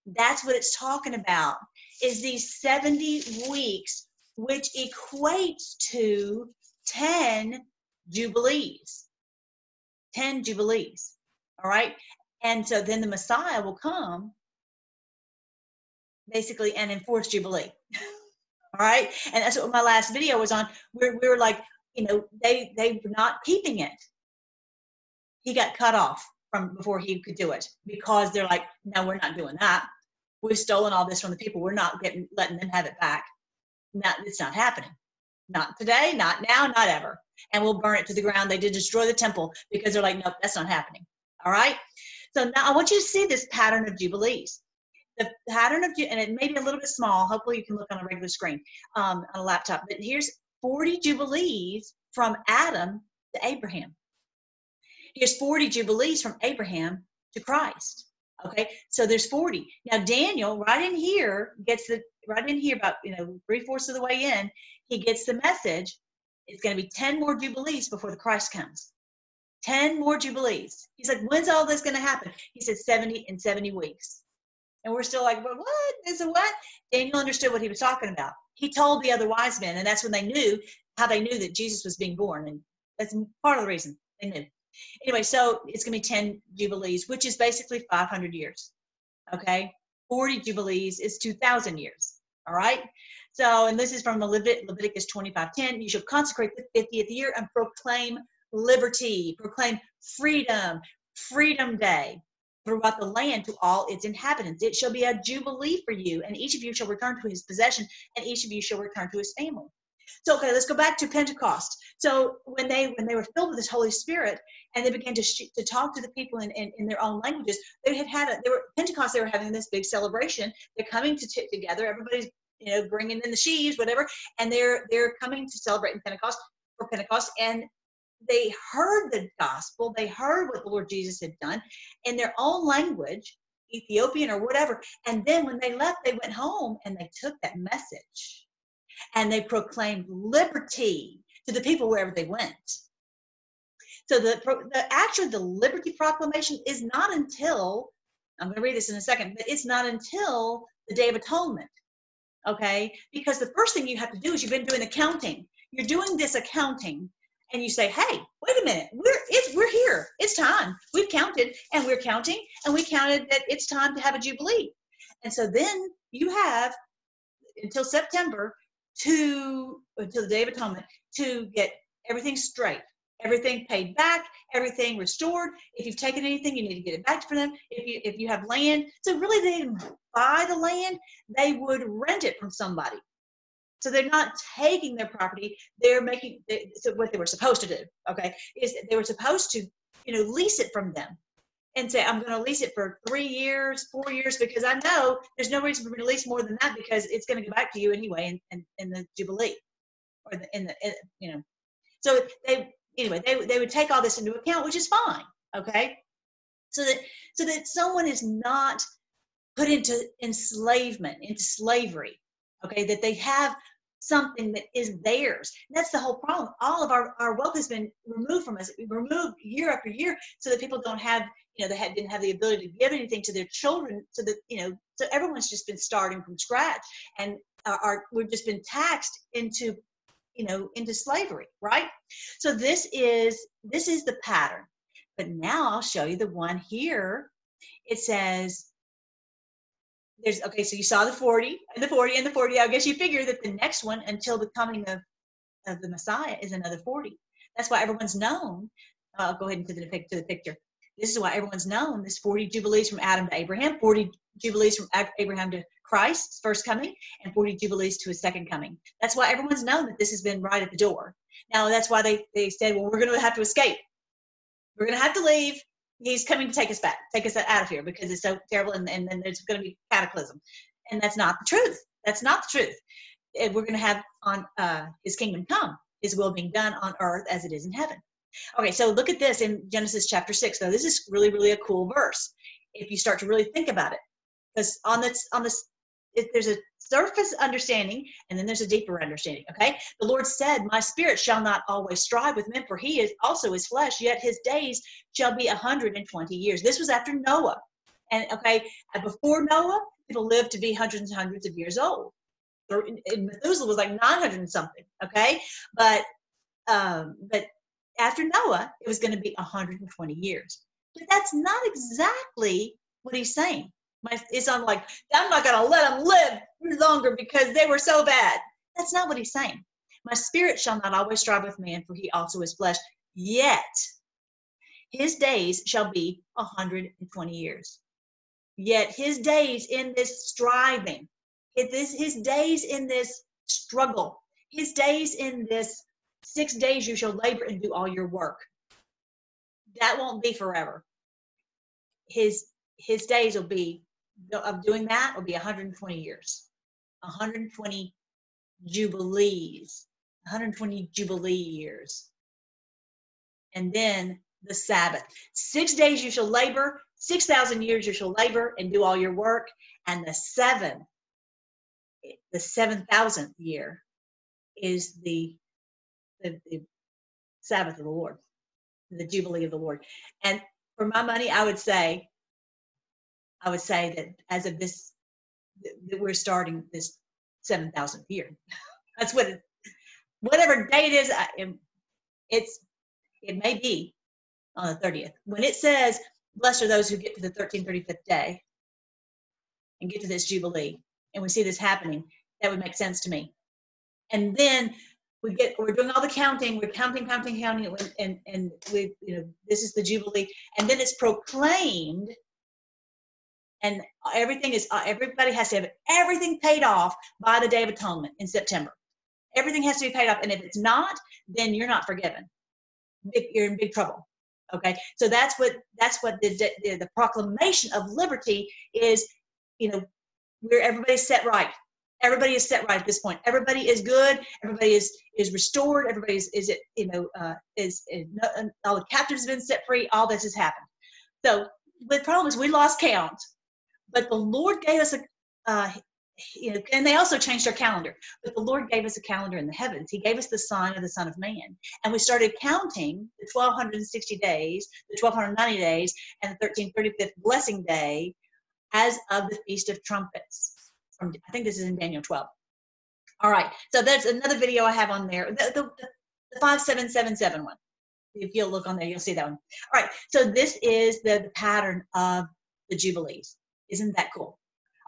that's what it's talking about, is these 70 weeks, which equates to 10 jubilees. 10 jubilees. All right. And so then the Messiah will come basically and enforce Jubilee. [laughs] All right. And that's what my last video was on. We're, we were like, you know, they, they were not keeping it. He got cut off from before he could do it because they're like, no, we're not doing that. We've stolen all this from the people. We're not getting, letting them have it back. Not, it's not happening. Not today, not now, not ever. And we'll burn it to the ground. They did destroy the temple because they're like, nope, that's not happening. All right. So now I want you to see this pattern of jubilees. The pattern of, and it may be a little bit small. Hopefully you can look on a regular screen um, on a laptop. But here's 40 jubilees from Adam to Abraham. Here's 40 jubilees from Abraham to Christ. Okay, so there's 40. Now Daniel, right in here, gets the right in here about you know three fourths of the way in, he gets the message. It's going to be 10 more jubilees before the Christ comes. 10 more jubilees. He's like, when's all this going to happen? He said 70 in 70 weeks. And we're still like, what is it? What? Daniel understood what he was talking about. He told the other wise men, and that's when they knew how they knew that Jesus was being born. And that's part of the reason they knew. Anyway, so it's going to be 10 jubilees, which is basically 500 years. Okay. 40 jubilees is 2,000 years. All right. So, and this is from Leviticus 25:10. You shall consecrate the 50th year and proclaim liberty, proclaim freedom, freedom day throughout the land to all its inhabitants. It shall be a jubilee for you, and each of you shall return to his possession, and each of you shall return to his family. So, okay, let's go back to Pentecost. So, when they when they were filled with this Holy Spirit and they began to sh- to talk to the people in, in, in, their own languages, they had had a they were Pentecost. They were having this big celebration. They're coming to t- together. Everybody's you know bringing in the sheaves, whatever, and they're they're coming to celebrate in Pentecost for Pentecost. And they heard the gospel, they heard what the Lord Jesus had done in their own language, Ethiopian or whatever. And then when they left, they went home and they took that message and they proclaimed liberty to the people wherever they went. So the, the actually the liberty proclamation is not until I'm going to read this in a second, but it's not until the Day of Atonement. Okay, because the first thing you have to do is you've been doing accounting. You're doing this accounting and you say, "Hey, wait a minute, we're it's we're here. It's time. We've counted, and we're counting, and we counted that it's time to have a jubilee." And so then you have until September to uh, until the Day of Atonement to get everything straight, everything paid back, everything restored. If you've taken anything, you need to get it back for them. If you if you have land, so really they didn't buy the land; they would rent it from somebody. So they're not taking their property; they're making so what they were supposed to do. Okay, is they were supposed to, you know, lease it from them, and say I'm going to lease it for three years, four years, because I know there's no reason for me to lease more than that because it's going to go back to you anyway in, in, in the jubilee, or the, in the in, you know. So they anyway they they would take all this into account, which is fine. Okay, so that so that someone is not put into enslavement, into slavery. Okay, that they have something that is theirs. And that's the whole problem. All of our, our wealth has been removed from us, removed year after year, so that people don't have, you know, they had, didn't have the ability to give anything to their children. So that, you know, so everyone's just been starting from scratch, and are we've just been taxed into, you know, into slavery, right? So this is this is the pattern. But now I'll show you the one here. It says there's okay so you saw the 40 and the 40 and the 40 i guess you figure that the next one until the coming of, of the messiah is another 40 that's why everyone's known i'll go ahead and put the, to the picture. This is why everyone's known this 40 jubilees from adam to abraham 40 jubilees from abraham to christ's first coming and 40 jubilees to his second coming. That's why everyone's known that this has been right at the door. Now that's why they, they said well we're going to have to escape. We're going to have to leave he's coming to take us back, take us out of here because it's so terrible, and, and then there's going to be cataclysm. And that's not the truth. That's not the truth. and we're going to have on uh, his kingdom come, his will being done on earth as it is in heaven. Okay, so look at this in Genesis chapter six. Now, this is really, really a cool verse if you start to really think about it, because on this, on this, if there's a surface understanding and then there's a deeper understanding. Okay, the Lord said, "My spirit shall not always strive with men, for He is also His flesh. Yet His days shall be a hundred and twenty years." This was after Noah, and okay, before Noah, people lived to be hundreds and hundreds of years old. And Methuselah was like 900 and something, okay? But um, but after Noah, it was going to be 120 years. But that's not exactly what he's saying. My, it's on like, I'm not going to let him live longer because they were so bad. That's not what he's saying. My spirit shall not always strive with man, for he also is flesh. Yet his days shall be a 120 years. Yet his days in this striving, his, his days in this struggle, his days in this six days you shall labor and do all your work. That won't be forever. His his days will be of doing that will be 120 years, 120 jubilees, 120 jubilee years, and then the Sabbath. Six days you shall labor, 6,000 years you shall labor and do all your work, and the seven, the 7,000th year is the, the, the Sabbath of the Lord, the Jubilee of the Lord. And for my money, I would say, I would say that as of this, that we're starting this 7,000th year. [laughs] That's what, it, whatever day it is, I, it's, it may be on the 30th. When it says, blessed are those who get to the 1335th day and get to this Jubilee, and we see this happening, that would make sense to me. And then we get we're doing all the counting we're counting counting counting and and we you know this is the jubilee and then it's proclaimed and everything is uh, everybody has to have everything paid off by the day of atonement in september. Everything has to be paid off and if it's not then you're not forgiven. You're in big trouble okay? So that's what that's what the, the, the proclamation of liberty is you know where everybody's set right. Everybody is set right at this point. Everybody is good. Everybody is is restored. Everybody is is it you know uh, is, is all the captives have been set free. All this has happened. So the problem is we lost count but the lord gave us a uh, you know, and they also changed our calendar. But the Lord gave us a calendar in the heavens. He gave us the sign of the Son of Man. And we started counting the 1260 days, the 1290 days, and the 1335th blessing day as of the Feast of Trumpets from I think this is in Daniel 12. All right, so that's another video I have on there, the, the, the 5777 one. If you'll look on there, you'll see that one. All right, so this is the, the pattern of the Jubilees. Isn't that cool?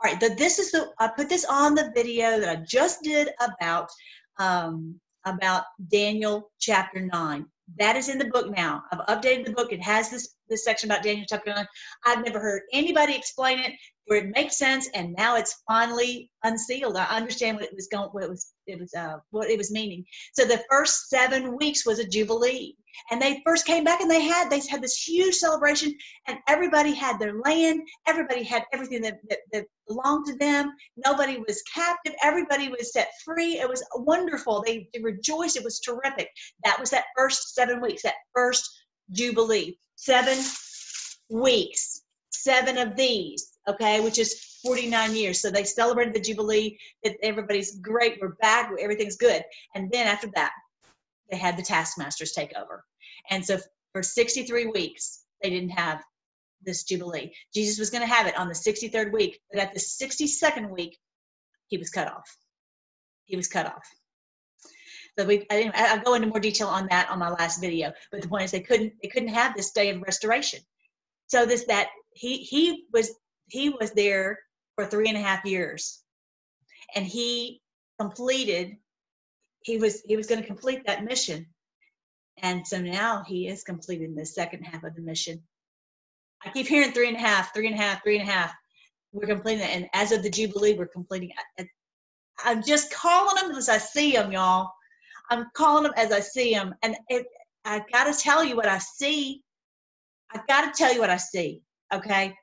All right, the, this is the, I put this on the video that I just did about, um, about Daniel chapter 9. That is in the book now. I've updated the book. It has this, this section about Daniel chapter 9. I've never heard anybody explain it where it makes sense and now it's finally unsealed. I understand what it was going what it was it was uh, what it was meaning. So the first seven weeks was a jubilee and they first came back and they had they had this huge celebration and everybody had their land everybody had everything that, that, that belonged to them. Nobody was captive. Everybody was set free. It was wonderful. They, they rejoiced. It was terrific. That was that first seven weeks that first jubilee. Seven weeks. Seven of these okay, which is 49 years. So they celebrated the Jubilee, that everybody's great, we're back, everything's good. And then after that, they had the taskmasters take over. And so for 63 weeks, they didn't have this Jubilee. Jesus was going to have it on the 63rd week, but at the 62nd week, he was cut off. He was cut off. So we, I, I'll go into more detail on that on my last video. But the point is, they couldn't, they couldn't have this day of restoration. So this that he he was he was there for three and a half years. And he completed he was he was going to complete that mission. And so now he is completing the second half of the mission. I keep hearing three and a half three and a half three and a half. We're completing and as of the jubilee we're completing i'm just calling them as i see them y'all. I'm calling them as i see them. And it, i got to tell you what i see. I got to tell you what i see okay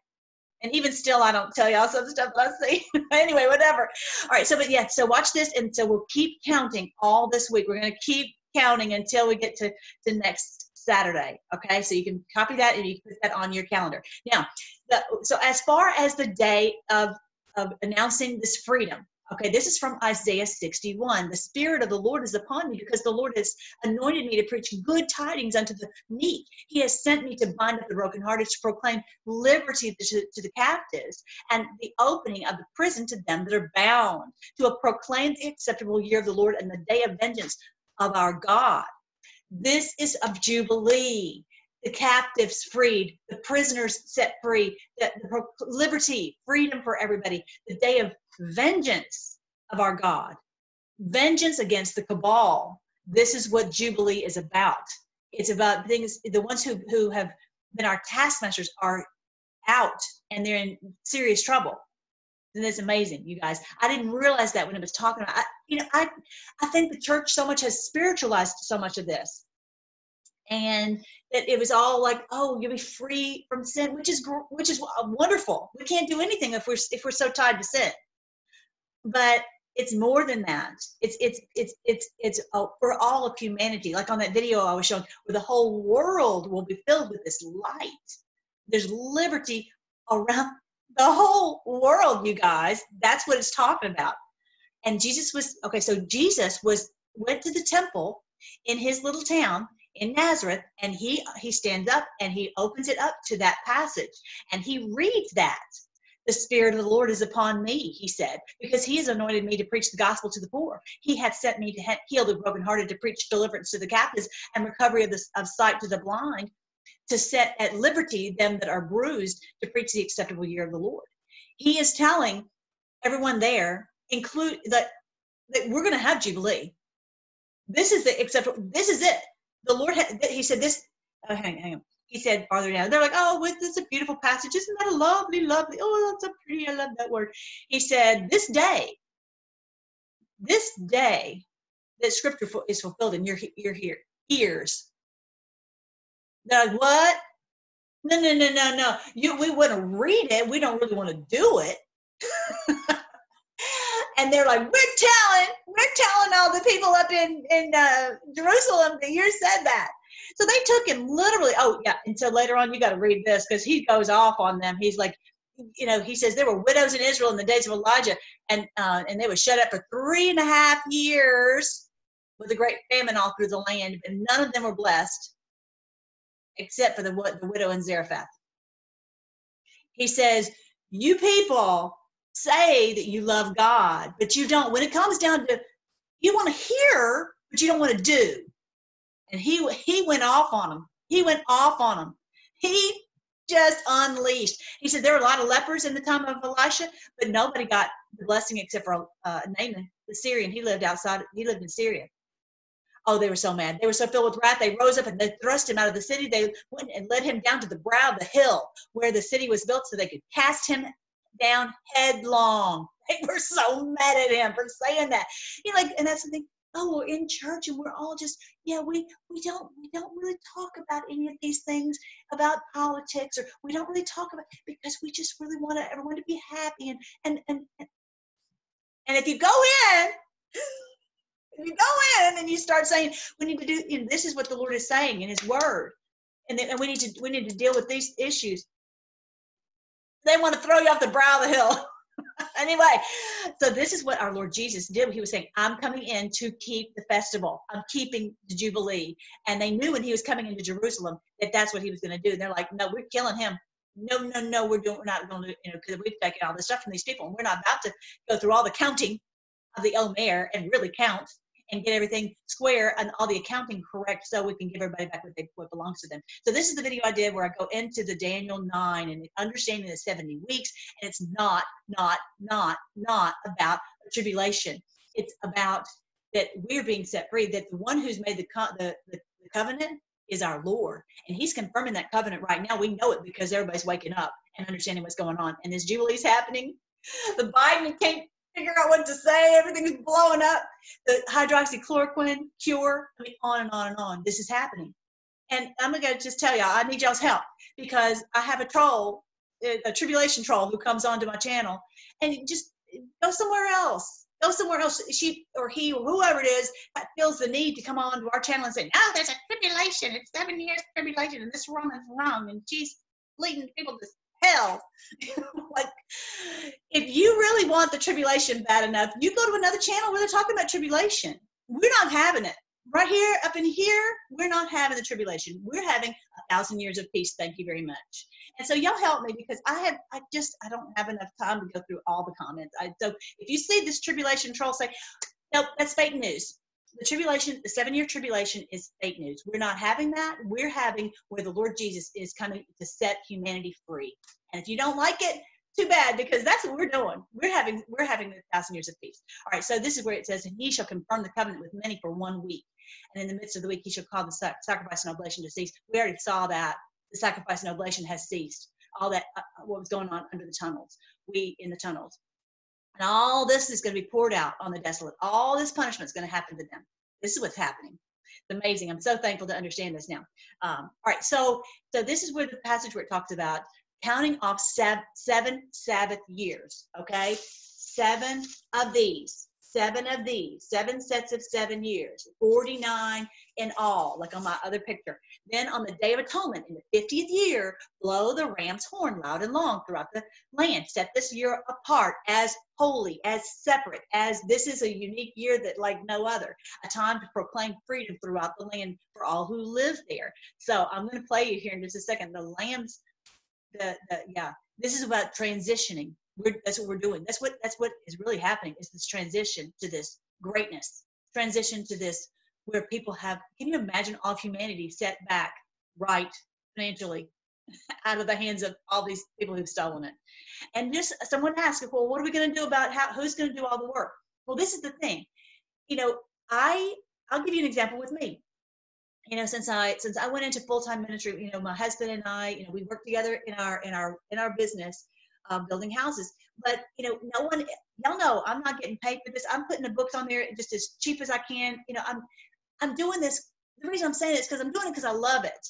And even still, I don't tell y'all some stuff I see. [laughs] anyway, whatever. All right. So, but yeah, so watch this. And so we'll keep counting all this week. We're going to keep counting until we get to, to next Saturday. Okay. So you can copy that and you can put that on your calendar. Now, the, so as far as the day of, of announcing this freedom, Okay, this is from Isaiah 61. The Spirit of the Lord is upon me because the Lord has anointed me to preach good tidings unto the meek. He has sent me to bind up the brokenhearted, to proclaim liberty to, to the captives, and the opening of the prison to them that are bound, to proclaim the acceptable year of the Lord and the day of vengeance of our God. This is of Jubilee the captives freed, the prisoners set free, the, the, liberty, freedom for everybody, the day of vengeance of our God, vengeance against the cabal. This is what Jubilee is about. It's about things, the ones who, who have been our taskmasters are out and they're in serious trouble. And it's amazing, you guys. I didn't realize that when I was talking about, I, you know, I, I think the church so much has spiritualized so much of this and that it was all like oh you'll be free from sin which is which is wonderful. We can't do anything if we're if we're so tied to sin. But it's more than that. It's it's it's it's it's for all of humanity. Like on that video i was showing where the whole world will be filled with this light. There's liberty around the whole world you guys. That's what it's talking about. And jesus was okay so jesus was went to the temple in his little town in Nazareth and he he stands up and he opens it up to that passage and he reads that. The spirit of the lord is upon me he said because he has anointed me to preach the gospel to the poor. He hath sent me to heal the brokenhearted to preach deliverance to the captives and recovery of, the, of sight to the blind to set at liberty them that are bruised to preach the acceptable year of the lord. He is telling everyone there include that, that we're going to have jubilee. This is the acceptable this is it the Lord, had, he said this, oh, hang, hang on. He said farther down, they're like, oh, this is a beautiful passage. Isn't that a lovely, lovely? Oh, that's so pretty. I love that word. He said, this day, this day that scripture is fulfilled in your, your ear, ears. They're like, what? No, no, no, no, no. You, we want to read it. We don't really want to do it. [laughs] and they're like, "We're telling, we're telling all the people up in in uh, Jerusalem that you said that." So they took him literally. Oh yeah, and so later on, you got to read this because he goes off on them. He's like, you know, he says there were widows in Israel in the days of Elijah, and uh, and they were shut up for three and a half years with a great famine all through the land, and none of them were blessed except for the the widow in Zarephath. He says, "You people say that you love God, but you don't. When it comes down to, you want to hear, but you don't want to do. And he he went off on them. He went off on them. He just unleashed. He said there were a lot of lepers in the time of Elisha, but nobody got the blessing except for uh, Naaman, the Syrian. He lived outside. He lived in Syria. Oh, they were so mad. They were so filled with wrath. They rose up and they thrust him out of the city. They went and led him down to the brow of the hill where the city was built so they could cast him down headlong. [laughs] They were so mad at him for saying that. You know, like, and that's the thing. Oh, we're in church and we're all just, yeah, we we don't we don't really talk about any of these things about politics or we don't really talk about because we just really want everyone to be happy and and and and if you go in [laughs] if you go in and you start saying we need to do you know, this is what the lord is saying in his word and then and we need to we need to deal with these issues they want to throw you off the brow of the hill. [laughs] anyway, so this is what our Lord Jesus did. He was saying, I'm coming in to keep the festival. I'm keeping the Jubilee. And they knew when he was coming into Jerusalem that that's what he was going to do. And they're like, no, we're killing him. No, no, no, we're doing, we're not going to, you know, because we've taken all this stuff from these people. And we're not about to go through all the counting of the Omer and really count and get everything square and all the accounting correct so we can give everybody back what, they, what belongs to them. So this is the video I did where I go into the Daniel 9 and understanding the 70 weeks. And it's not, not, not, not about tribulation. It's about that we're being set free, that the one who's made the, the, the, the covenant is our Lord. And he's confirming that covenant right now. We know it because everybody's waking up and understanding what's going on. And this Jubilee's happening. The Biden can't figure out what to say. Everything's blowing up. The hydroxychloroquine cure. I mean, on and on and on. This is happening. And I'm gonna just tell y'all, I need y'all's help because I have a troll a tribulation troll who comes onto my channel and just go somewhere else go somewhere else she or he or whoever it is that feels the need to come on to our channel and say no there's a tribulation it's seven years tribulation and this woman's wrong and she's leading people to hell. [laughs] Like if you really want the tribulation bad enough you go to another channel where they're talking about tribulation. We're not having it. Right here up in here we're not having the tribulation. We're having a thousand years of peace. Thank you very much. And so y'all help me because i have i just i don't have enough time to go through all the comments. I, so if you see this tribulation troll say nope that's fake news the tribulation the seven year tribulation is fake news we're not having that we're having where the lord jesus is coming to set humanity free and if you don't like it too bad because that's what we're doing. We're having we're having the thousand years of peace. All right, so this is where it says, and he shall confirm the covenant with many for one week, and in the midst of the week he shall call the sac- sacrifice and oblation to cease. We already saw that the sacrifice and oblation has ceased. All that uh what was going on under the tunnels, we in the tunnels, and all this is going to be poured out on the desolate. All this punishment is going to happen to them. This is what's happening. It's amazing. I'm so thankful to understand this now. Um, all right, so so this is where the passage where it talks about counting off seven, seven Sabbath years, okay? Seven of these, seven of these, seven sets of seven years, 49 in all, like on my other picture. Then on the Day of Atonement, in the 50th year, blow the ram's horn loud and long throughout the land. Set this year apart as holy, as separate, as this is a unique year that like no other, a time to proclaim freedom throughout the land for all who live there. So I'm going to play you here in just a second. The lamb's the, the yeah this is about transitioning we're, that's what we're doing that's what that's what is really happening is this transition to this greatness transition to this where people have can you imagine all of humanity set back right financially [laughs] out of the hands of all these people who've stolen it? And just someone asked well what are we going to do about how who's going to do all the work? Well this is the thing. You know i i'll give you an example with me. You know since i since i went into full-time ministry you know my husband and i you know we work together in our in our in our business um, building houses. But you know no one y'all know i'm not getting paid for this. I'm putting the books on there just as cheap as i can. You know i'm i'm doing this the reason i'm saying it is because i'm doing it because i love it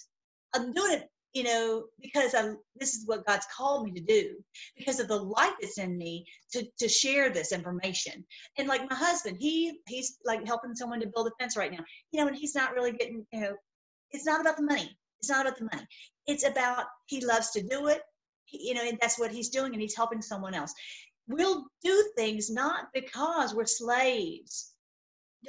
i'm doing it you know, because I'm, this is what God's called me to do, because of the light that's in me to, to share this information. And like my husband, he he's like helping someone to build a fence right now, you know, and he's not really getting, you know, it's not about the money. It's not about the money. It's about he loves to do it, he, you know, and that's what he's doing, and he's helping someone else. We'll do things not because we're slaves.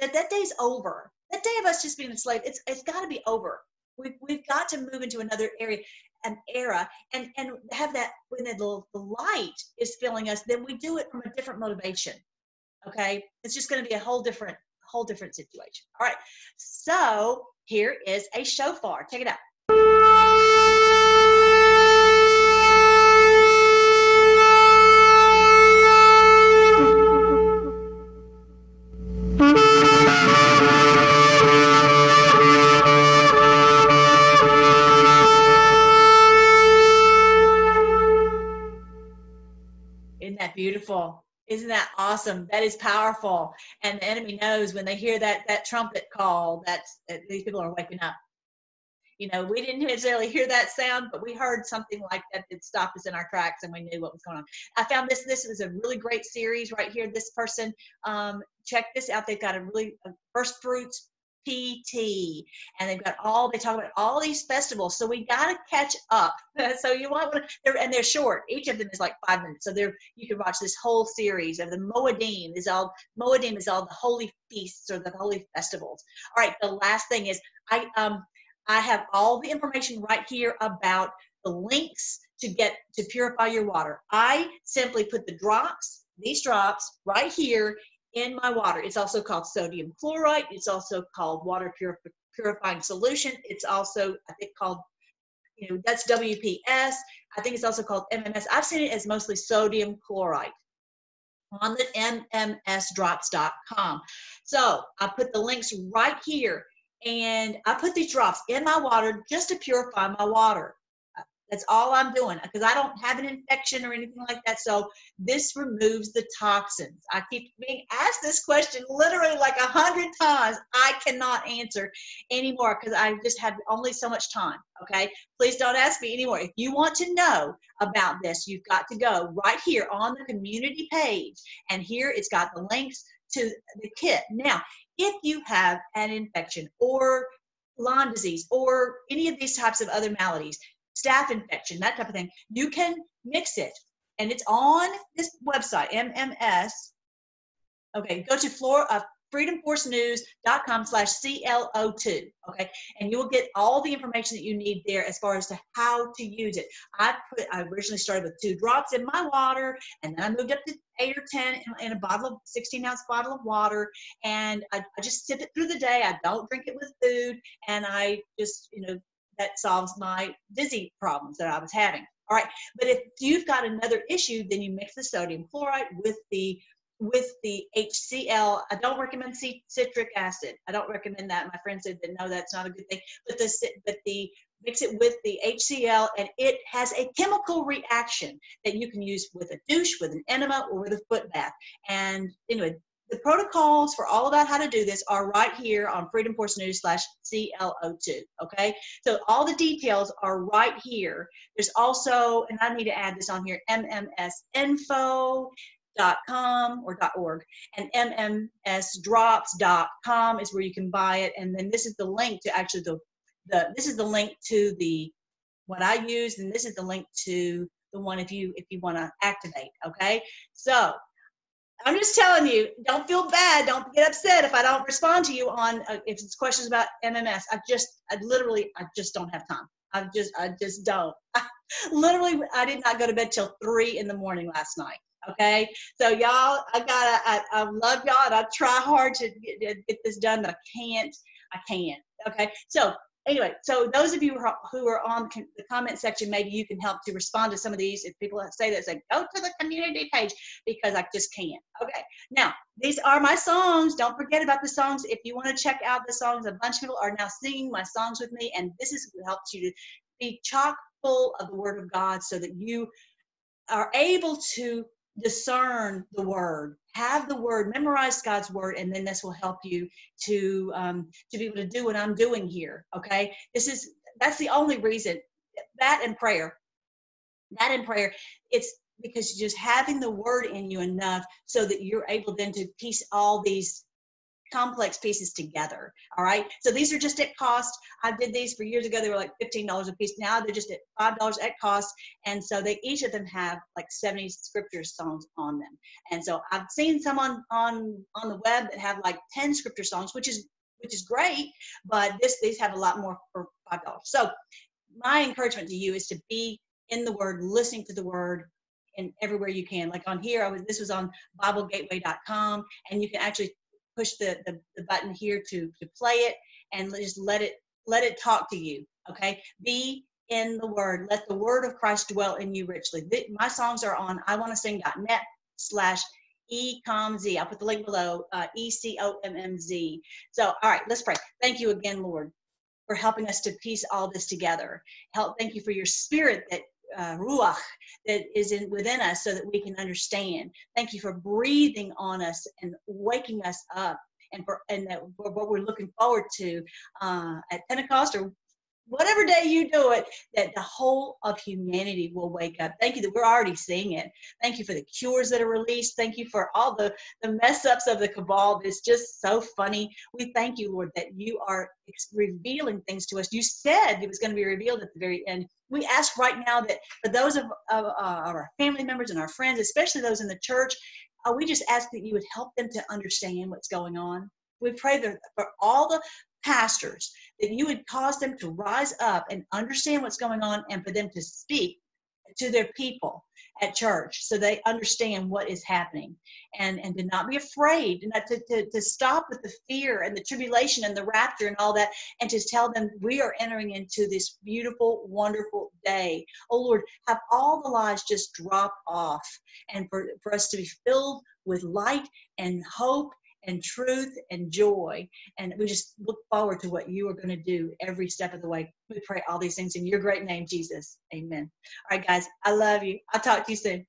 That that day's over. That day of us just being enslaved, it's, it's got to be over. We've, we've got to move into another area an era and and have that when the, the light is filling us then we do it from a different motivation okay? It's just going to be a whole different whole different situation. All right so here is a shofar. Check it out Isn't that awesome? That is powerful. And the enemy knows when they hear that that trumpet call that these people are waking up. You know, we didn't necessarily hear that sound, but we heard something like that that stopped us in our tracks, and we knew what was going on. I found this. This is a really great series right here. This person, um, check this out. They've got a really a first fruits PT, and they've got all they talk about all these festivals. So we got to catch up. [laughs] so you want they're, and they're short. Each of them is like five minutes. So they're you can watch this whole series of the Moedim is all Moedim is all the holy feasts or the holy festivals. All right, the last thing is I um I have all the information right here about the links to get to purify your water. I simply put the drops, these drops right here in my water. It's also called sodium chloride. It's also called water purif- purifying solution. It's also, I think, called, you know, that's WPS. I think it's also called MMS. I've seen it as mostly sodium chloride on the mmsdrops.com. So I put the links right here and I put these drops in my water just to purify my water. That's all I'm doing because I don't have an infection or anything like that. So this removes the toxins. I keep being asked this question literally like a hundred times. I cannot answer anymore because I just have only so much time. Okay. Please don't ask me anymore. If you want to know about this, you've got to go right here on the community page. And here it's got the links to the kit. Now, if you have an infection or Lyme disease or any of these types of other maladies, staph infection, that type of thing, you can mix it. And it's on this website, MMS. Okay, go to Flora, uh, freedomforcenews.com slash CLO2. Okay. And you will get all the information that you need there as far as to how to use it. I put, I originally started with two drops in my water and then I moved up to eight or 10 in, in a bottle of 16 ounce bottle of water. And I, I just sip it through the day. I don't drink it with food. And I just, you know, that solves my dizzy problems that I was having. All right. But if you've got another issue, then you mix the sodium chloride with the with the HCl. I don't recommend citric acid. I don't recommend that. My friend said that no, that's not a good thing. But the but the mix it with the HCl, and it has a chemical reaction that you can use with a douche, with an enema, or with a foot bath. And anyway, the protocols for all about how to do this are right here on Freedom Force News slash CLO2. Okay, so all the details are right here. There's also, and I need to add this on here, MMS info com or dot .org and mmsdrops.com is where you can buy it and then this is the link to actually the the this is the link to the what I use and this is the link to the one if you if you want to activate okay so I'm just telling you don't feel bad don't get upset if I don't respond to you on uh, if it's questions about MMS I just I literally I just don't have time I just I just don't [laughs] literally I did not go to bed till three in the morning last night Okay, so y'all, I gotta, I, I love y'all, and I try hard to get, get this done, but I can't. I can't. Okay, so anyway, so those of you who are, on the comment section, maybe you can help to respond to some of these. If people say that, say go to the community page because I just can't. Okay, now these are my songs. Don't forget about the songs. If you want to check out the songs, a bunch of people are now singing my songs with me, and this is helps you to be chock full of the Word of God, so that you are able to discern the word have the word memorize god's word and then this will help you to um, to be able to do what i'm doing here okay? This is that's the only reason that and prayer. That and prayer it's because you're just having the word in you enough so that you're able then to piece all these complex pieces together. All right. So these are just at cost. I did these for years ago. They were like $15 a piece. Now they're just at $5 at cost. And so they each of them have like 70 scripture songs on them. And so I've seen some on on on the web that have like 10 scripture songs, which is which is great, but this these have a lot more for $5. So my encouragement to you is to be in the word, listening to the word, and everywhere you can. Like on here, I was this was on BibleGateway.com, and you can actually push the, the, the button here to, to play it and just let it let it talk to you okay? Be in the word. Let the word of christ dwell in you richly. My songs are on i want to sing.net slash ecommz i'll put the link below uh, e-c-o-m-m-z so all right let's pray. Thank you again lord for helping us to piece all this together. Help thank you for your spirit that uh, ruach that is in, within us so that we can understand. Thank you for breathing on us and waking us up and for and that for what we're looking forward to uh, at Pentecost or whatever day you do it, that the whole of humanity will wake up. Thank you that we're already seeing it. Thank you for the cures that are released. Thank you for all the, the mess ups of the cabal. It's just so funny. We thank you, Lord, that you are revealing things to us. You said it was going to be revealed at the very end. We ask right now that for those of, of, uh, our family members and our friends, especially those in the church, uh, we just ask that you would help them to understand what's going on. We pray that for all the pastors, that you would cause them to rise up and understand what's going on and for them to speak to their people at church so they understand what is happening. And and to not be afraid and not to, to, to stop with the fear and the tribulation and the rapture and all that and to tell them we are entering into this beautiful wonderful day. Oh lord have all the lies just drop off and for, for us to be filled with light and hope and truth and joy. And we just look forward to what you are going to do every step of the way. We pray all these things in your great name, Jesus. Amen. All right, guys, I love you. I'll talk to you soon.